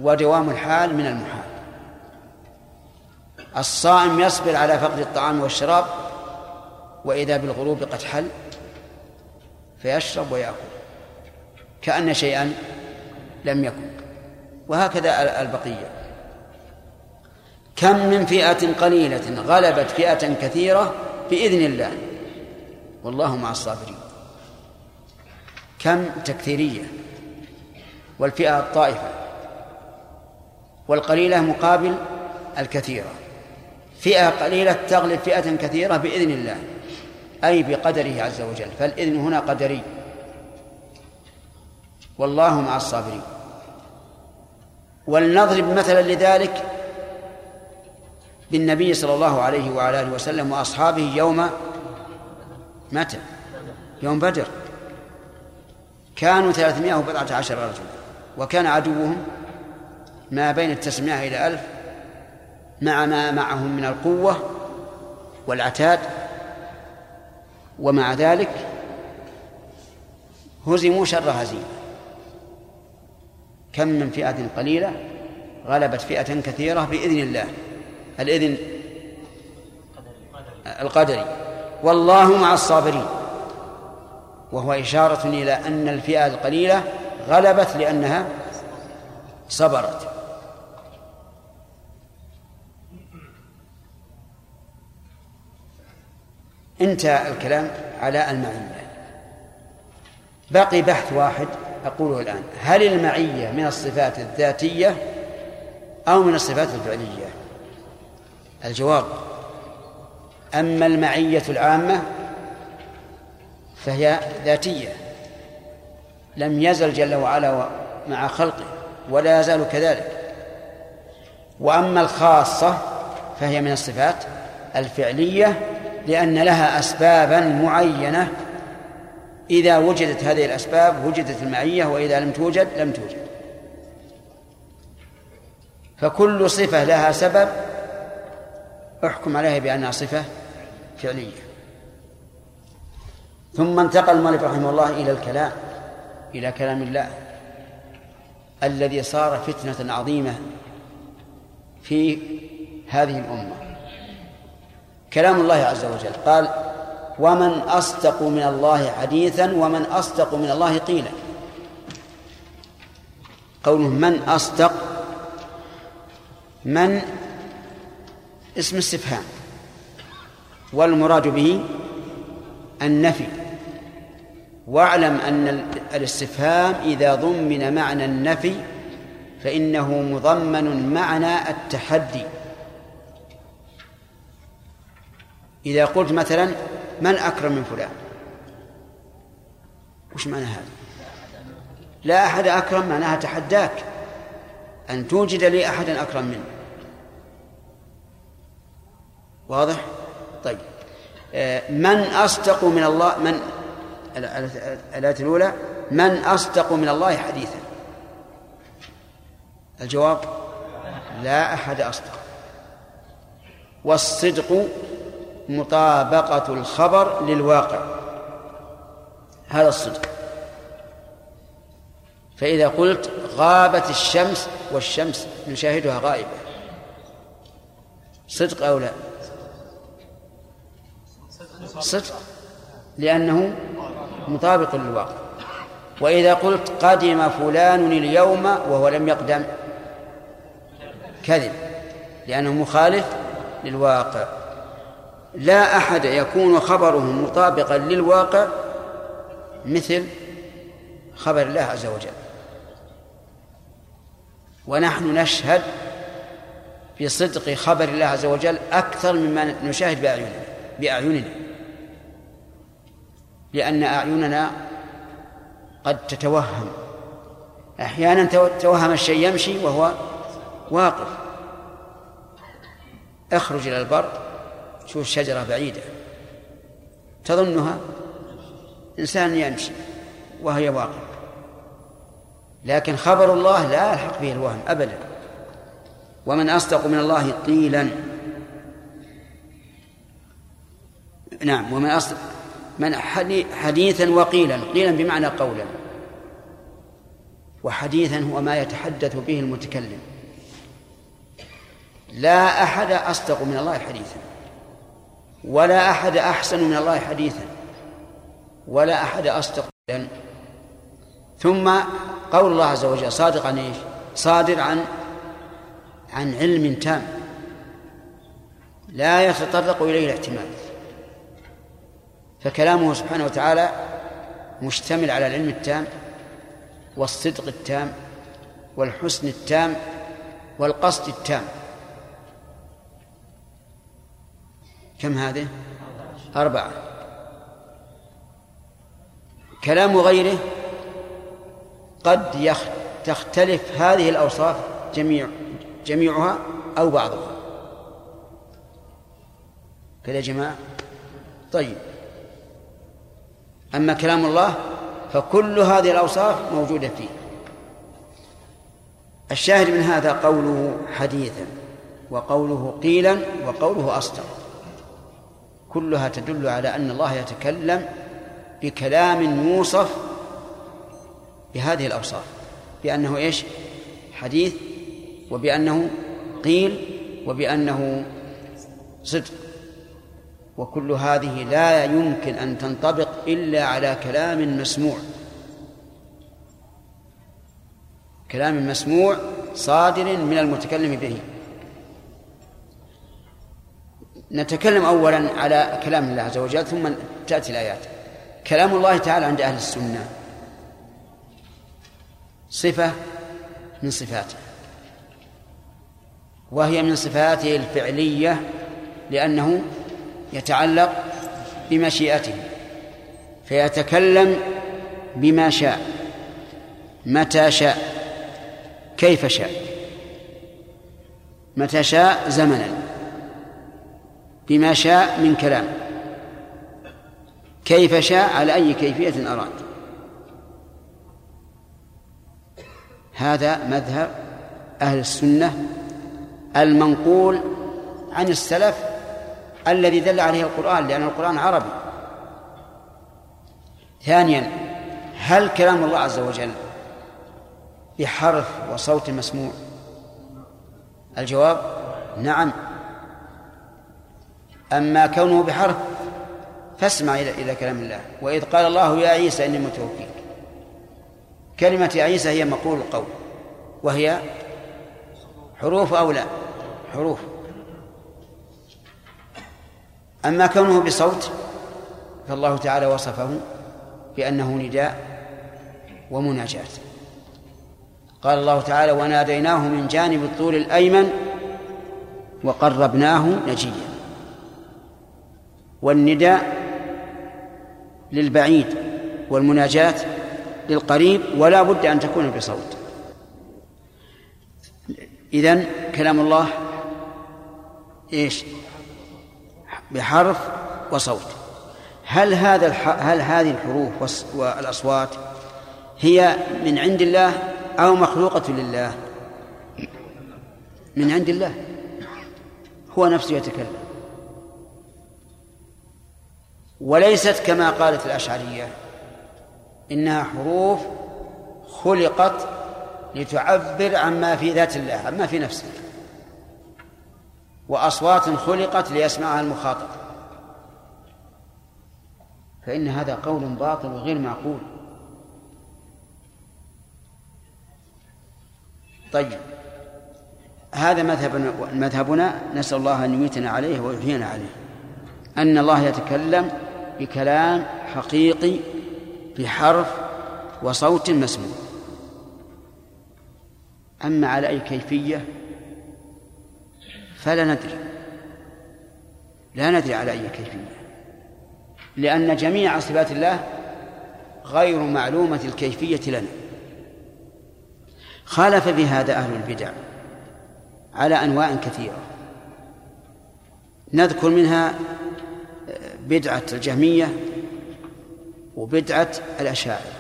Speaker 1: ودوام الحال من المحال الصائم يصبر على فقد الطعام والشراب وإذا بالغروب قد حل فيشرب ويأكل كأن شيئا لم يكن وهكذا البقية كم من فئة قليلة غلبت فئة كثيرة بإذن الله والله مع الصابرين كم تكثيرية والفئة الطائفة والقليلة مقابل الكثيرة فئة قليلة تغلب فئة كثيرة بإذن الله أي بقدره عز وجل فالإذن هنا قدري والله مع الصابرين ولنضرب مثلا لذلك بالنبي صلى الله عليه وعلى اله وسلم واصحابه يوم متى؟ يوم بدر كانوا ثلاثمائة وبضعة عشر رجلا وكان عدوهم ما بين التسعمائة إلى ألف مع ما معهم من القوة والعتاد ومع ذلك هزموا شر هزيمه كم من فئة قليلة غلبت فئة كثيرة بإذن الله الإذن القدري والله مع الصابرين وهو إشارة إلى أن الفئة القليلة غلبت لأنها صبرت انتهى الكلام على المعنى بقي بحث واحد أقوله الآن هل المعية من الصفات الذاتية أو من الصفات الفعلية الجواب أما المعية العامة فهي ذاتية لم يزل جل وعلا مع خلقه ولا يزال كذلك وأما الخاصة فهي من الصفات الفعلية لأن لها أسبابا معينة إذا وجدت هذه الأسباب وجدت المعية وإذا لم توجد لم توجد فكل صفة لها سبب احكم عليها بأنها صفة فعلية ثم انتقل المؤلف رحمه الله إلى الكلام إلى كلام الله الذي صار فتنة عظيمة في هذه الأمة كلام الله عز وجل قال ومن أصدق من الله حديثا ومن أصدق من الله قيلا قوله من أصدق من اسم استفهام والمراد به النفي واعلم أن الاستفهام إذا ضمن معنى النفي فإنه مضمن معنى التحدي إذا قلت مثلا من أكرم من فلان وش معنى هذا لا أحد أكرم معناها تحداك أن توجد لي أحدا أكرم منه واضح طيب آه، من أصدق من الله من الآية الأولى من أصدق من الله حديثا الجواب لا أحد أصدق والصدق مطابقة الخبر للواقع هذا الصدق فإذا قلت غابت الشمس والشمس نشاهدها غائبة صدق أو لا صدق لأنه مطابق للواقع وإذا قلت قدم فلان اليوم وهو لم يقدم كذب لأنه مخالف للواقع لا أحد يكون خبره مطابقا للواقع مثل خبر الله عز وجل ونحن نشهد بصدق خبر الله عز وجل أكثر مما نشاهد بأعيننا بأعيننا لأن أعيننا قد تتوهم أحيانا توهم الشيء يمشي وهو واقف اخرج إلى البر شوف شجرة بعيدة تظنها إنسان يمشي وهي واقع لكن خبر الله لا يلحق به الوهم أبدا ومن أصدق من الله قيلا نعم ومن أصدق من حديثا وقيلا قيلا بمعنى قولا وحديثا هو ما يتحدث به المتكلم لا أحد أصدق من الله حديثا ولا أحد أحسن من الله حديثا ولا أحد أصدق لن. ثم قول الله عز وجل صادق عن إيش صادر عن عن علم تام لا يتطرق إليه الاعتماد فكلامه سبحانه وتعالى مشتمل على العلم التام والصدق التام والحسن التام والقصد التام كم هذه أربعة كلام غيره قد يخ... تختلف هذه الأوصاف جميع جميعها أو بعضها كذا يا جماعة طيب أما كلام الله فكل هذه الأوصاف موجودة فيه الشاهد من هذا قوله حديثا وقوله قيلا وقوله أصدق كلها تدل على أن الله يتكلم بكلام يوصف بهذه الأوصاف بأنه إيش حديث وبأنه قيل وبأنه صدق وكل هذه لا يمكن أن تنطبق إلا على كلام مسموع كلام مسموع صادر من المتكلم به نتكلم أولا على كلام الله عز وجل ثم تأتي الآيات كلام الله تعالى عند أهل السنة صفة من صفاته وهي من صفاته الفعلية لأنه يتعلق بمشيئته فيتكلم بما شاء متى شاء كيف شاء متى شاء زمنا بما شاء من كلام كيف شاء على أي كيفية أراد هذا مذهب أهل السنة المنقول عن السلف الذي دل عليه القرآن لأن القرآن عربي ثانيا هل كلام الله عز وجل بحرف وصوت مسموع الجواب نعم أما كونه بحرف فاسمع إلى إلى كلام الله وإذ قال الله يا عيسى إني متوكيك كلمة يا عيسى هي مقول القول وهي حروف أو لا حروف أما كونه بصوت فالله تعالى وصفه بأنه نداء ومناجاة قال الله تعالى وناديناه من جانب الطول الأيمن وقربناه نجيا والنداء للبعيد والمناجاة للقريب ولا بد أن تكون بصوت إذن كلام الله إيش بحرف وصوت هل هذا هل هذه الحروف والأصوات هي من عند الله أو مخلوقة لله من عند الله هو نفسه يتكلم وليست كما قالت الأشعرية إنها حروف خلقت لتعبر عما في ذات الله عما في نفسه وأصوات خلقت ليسمعها المخاطب فإن هذا قول باطل وغير معقول طيب هذا مذهبنا مذهبنا نسأل الله أن يميتنا عليه ويحيينا عليه أن الله يتكلم بكلام حقيقي بحرف وصوت مسموع أما على أي كيفية فلا ندري لا ندري على أي كيفية لأن جميع صفات الله غير معلومة الكيفية لنا خالف بهذا أهل البدع على أنواع كثيرة نذكر منها بدعة الجهمية وبدعة الأشاعرة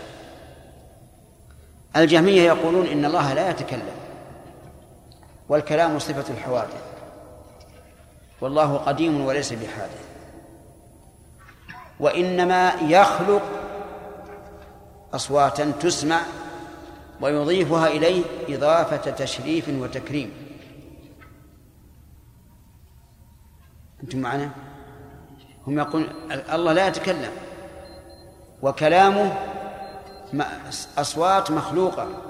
Speaker 1: الجهمية يقولون إن الله لا يتكلم والكلام صفة الحوادث والله قديم وليس بحادث وإنما يخلق أصواتا تسمع ويضيفها إليه إضافة تشريف وتكريم أنتم معنا؟ هم يقولون الله لا يتكلم وكلامه أصوات مخلوقة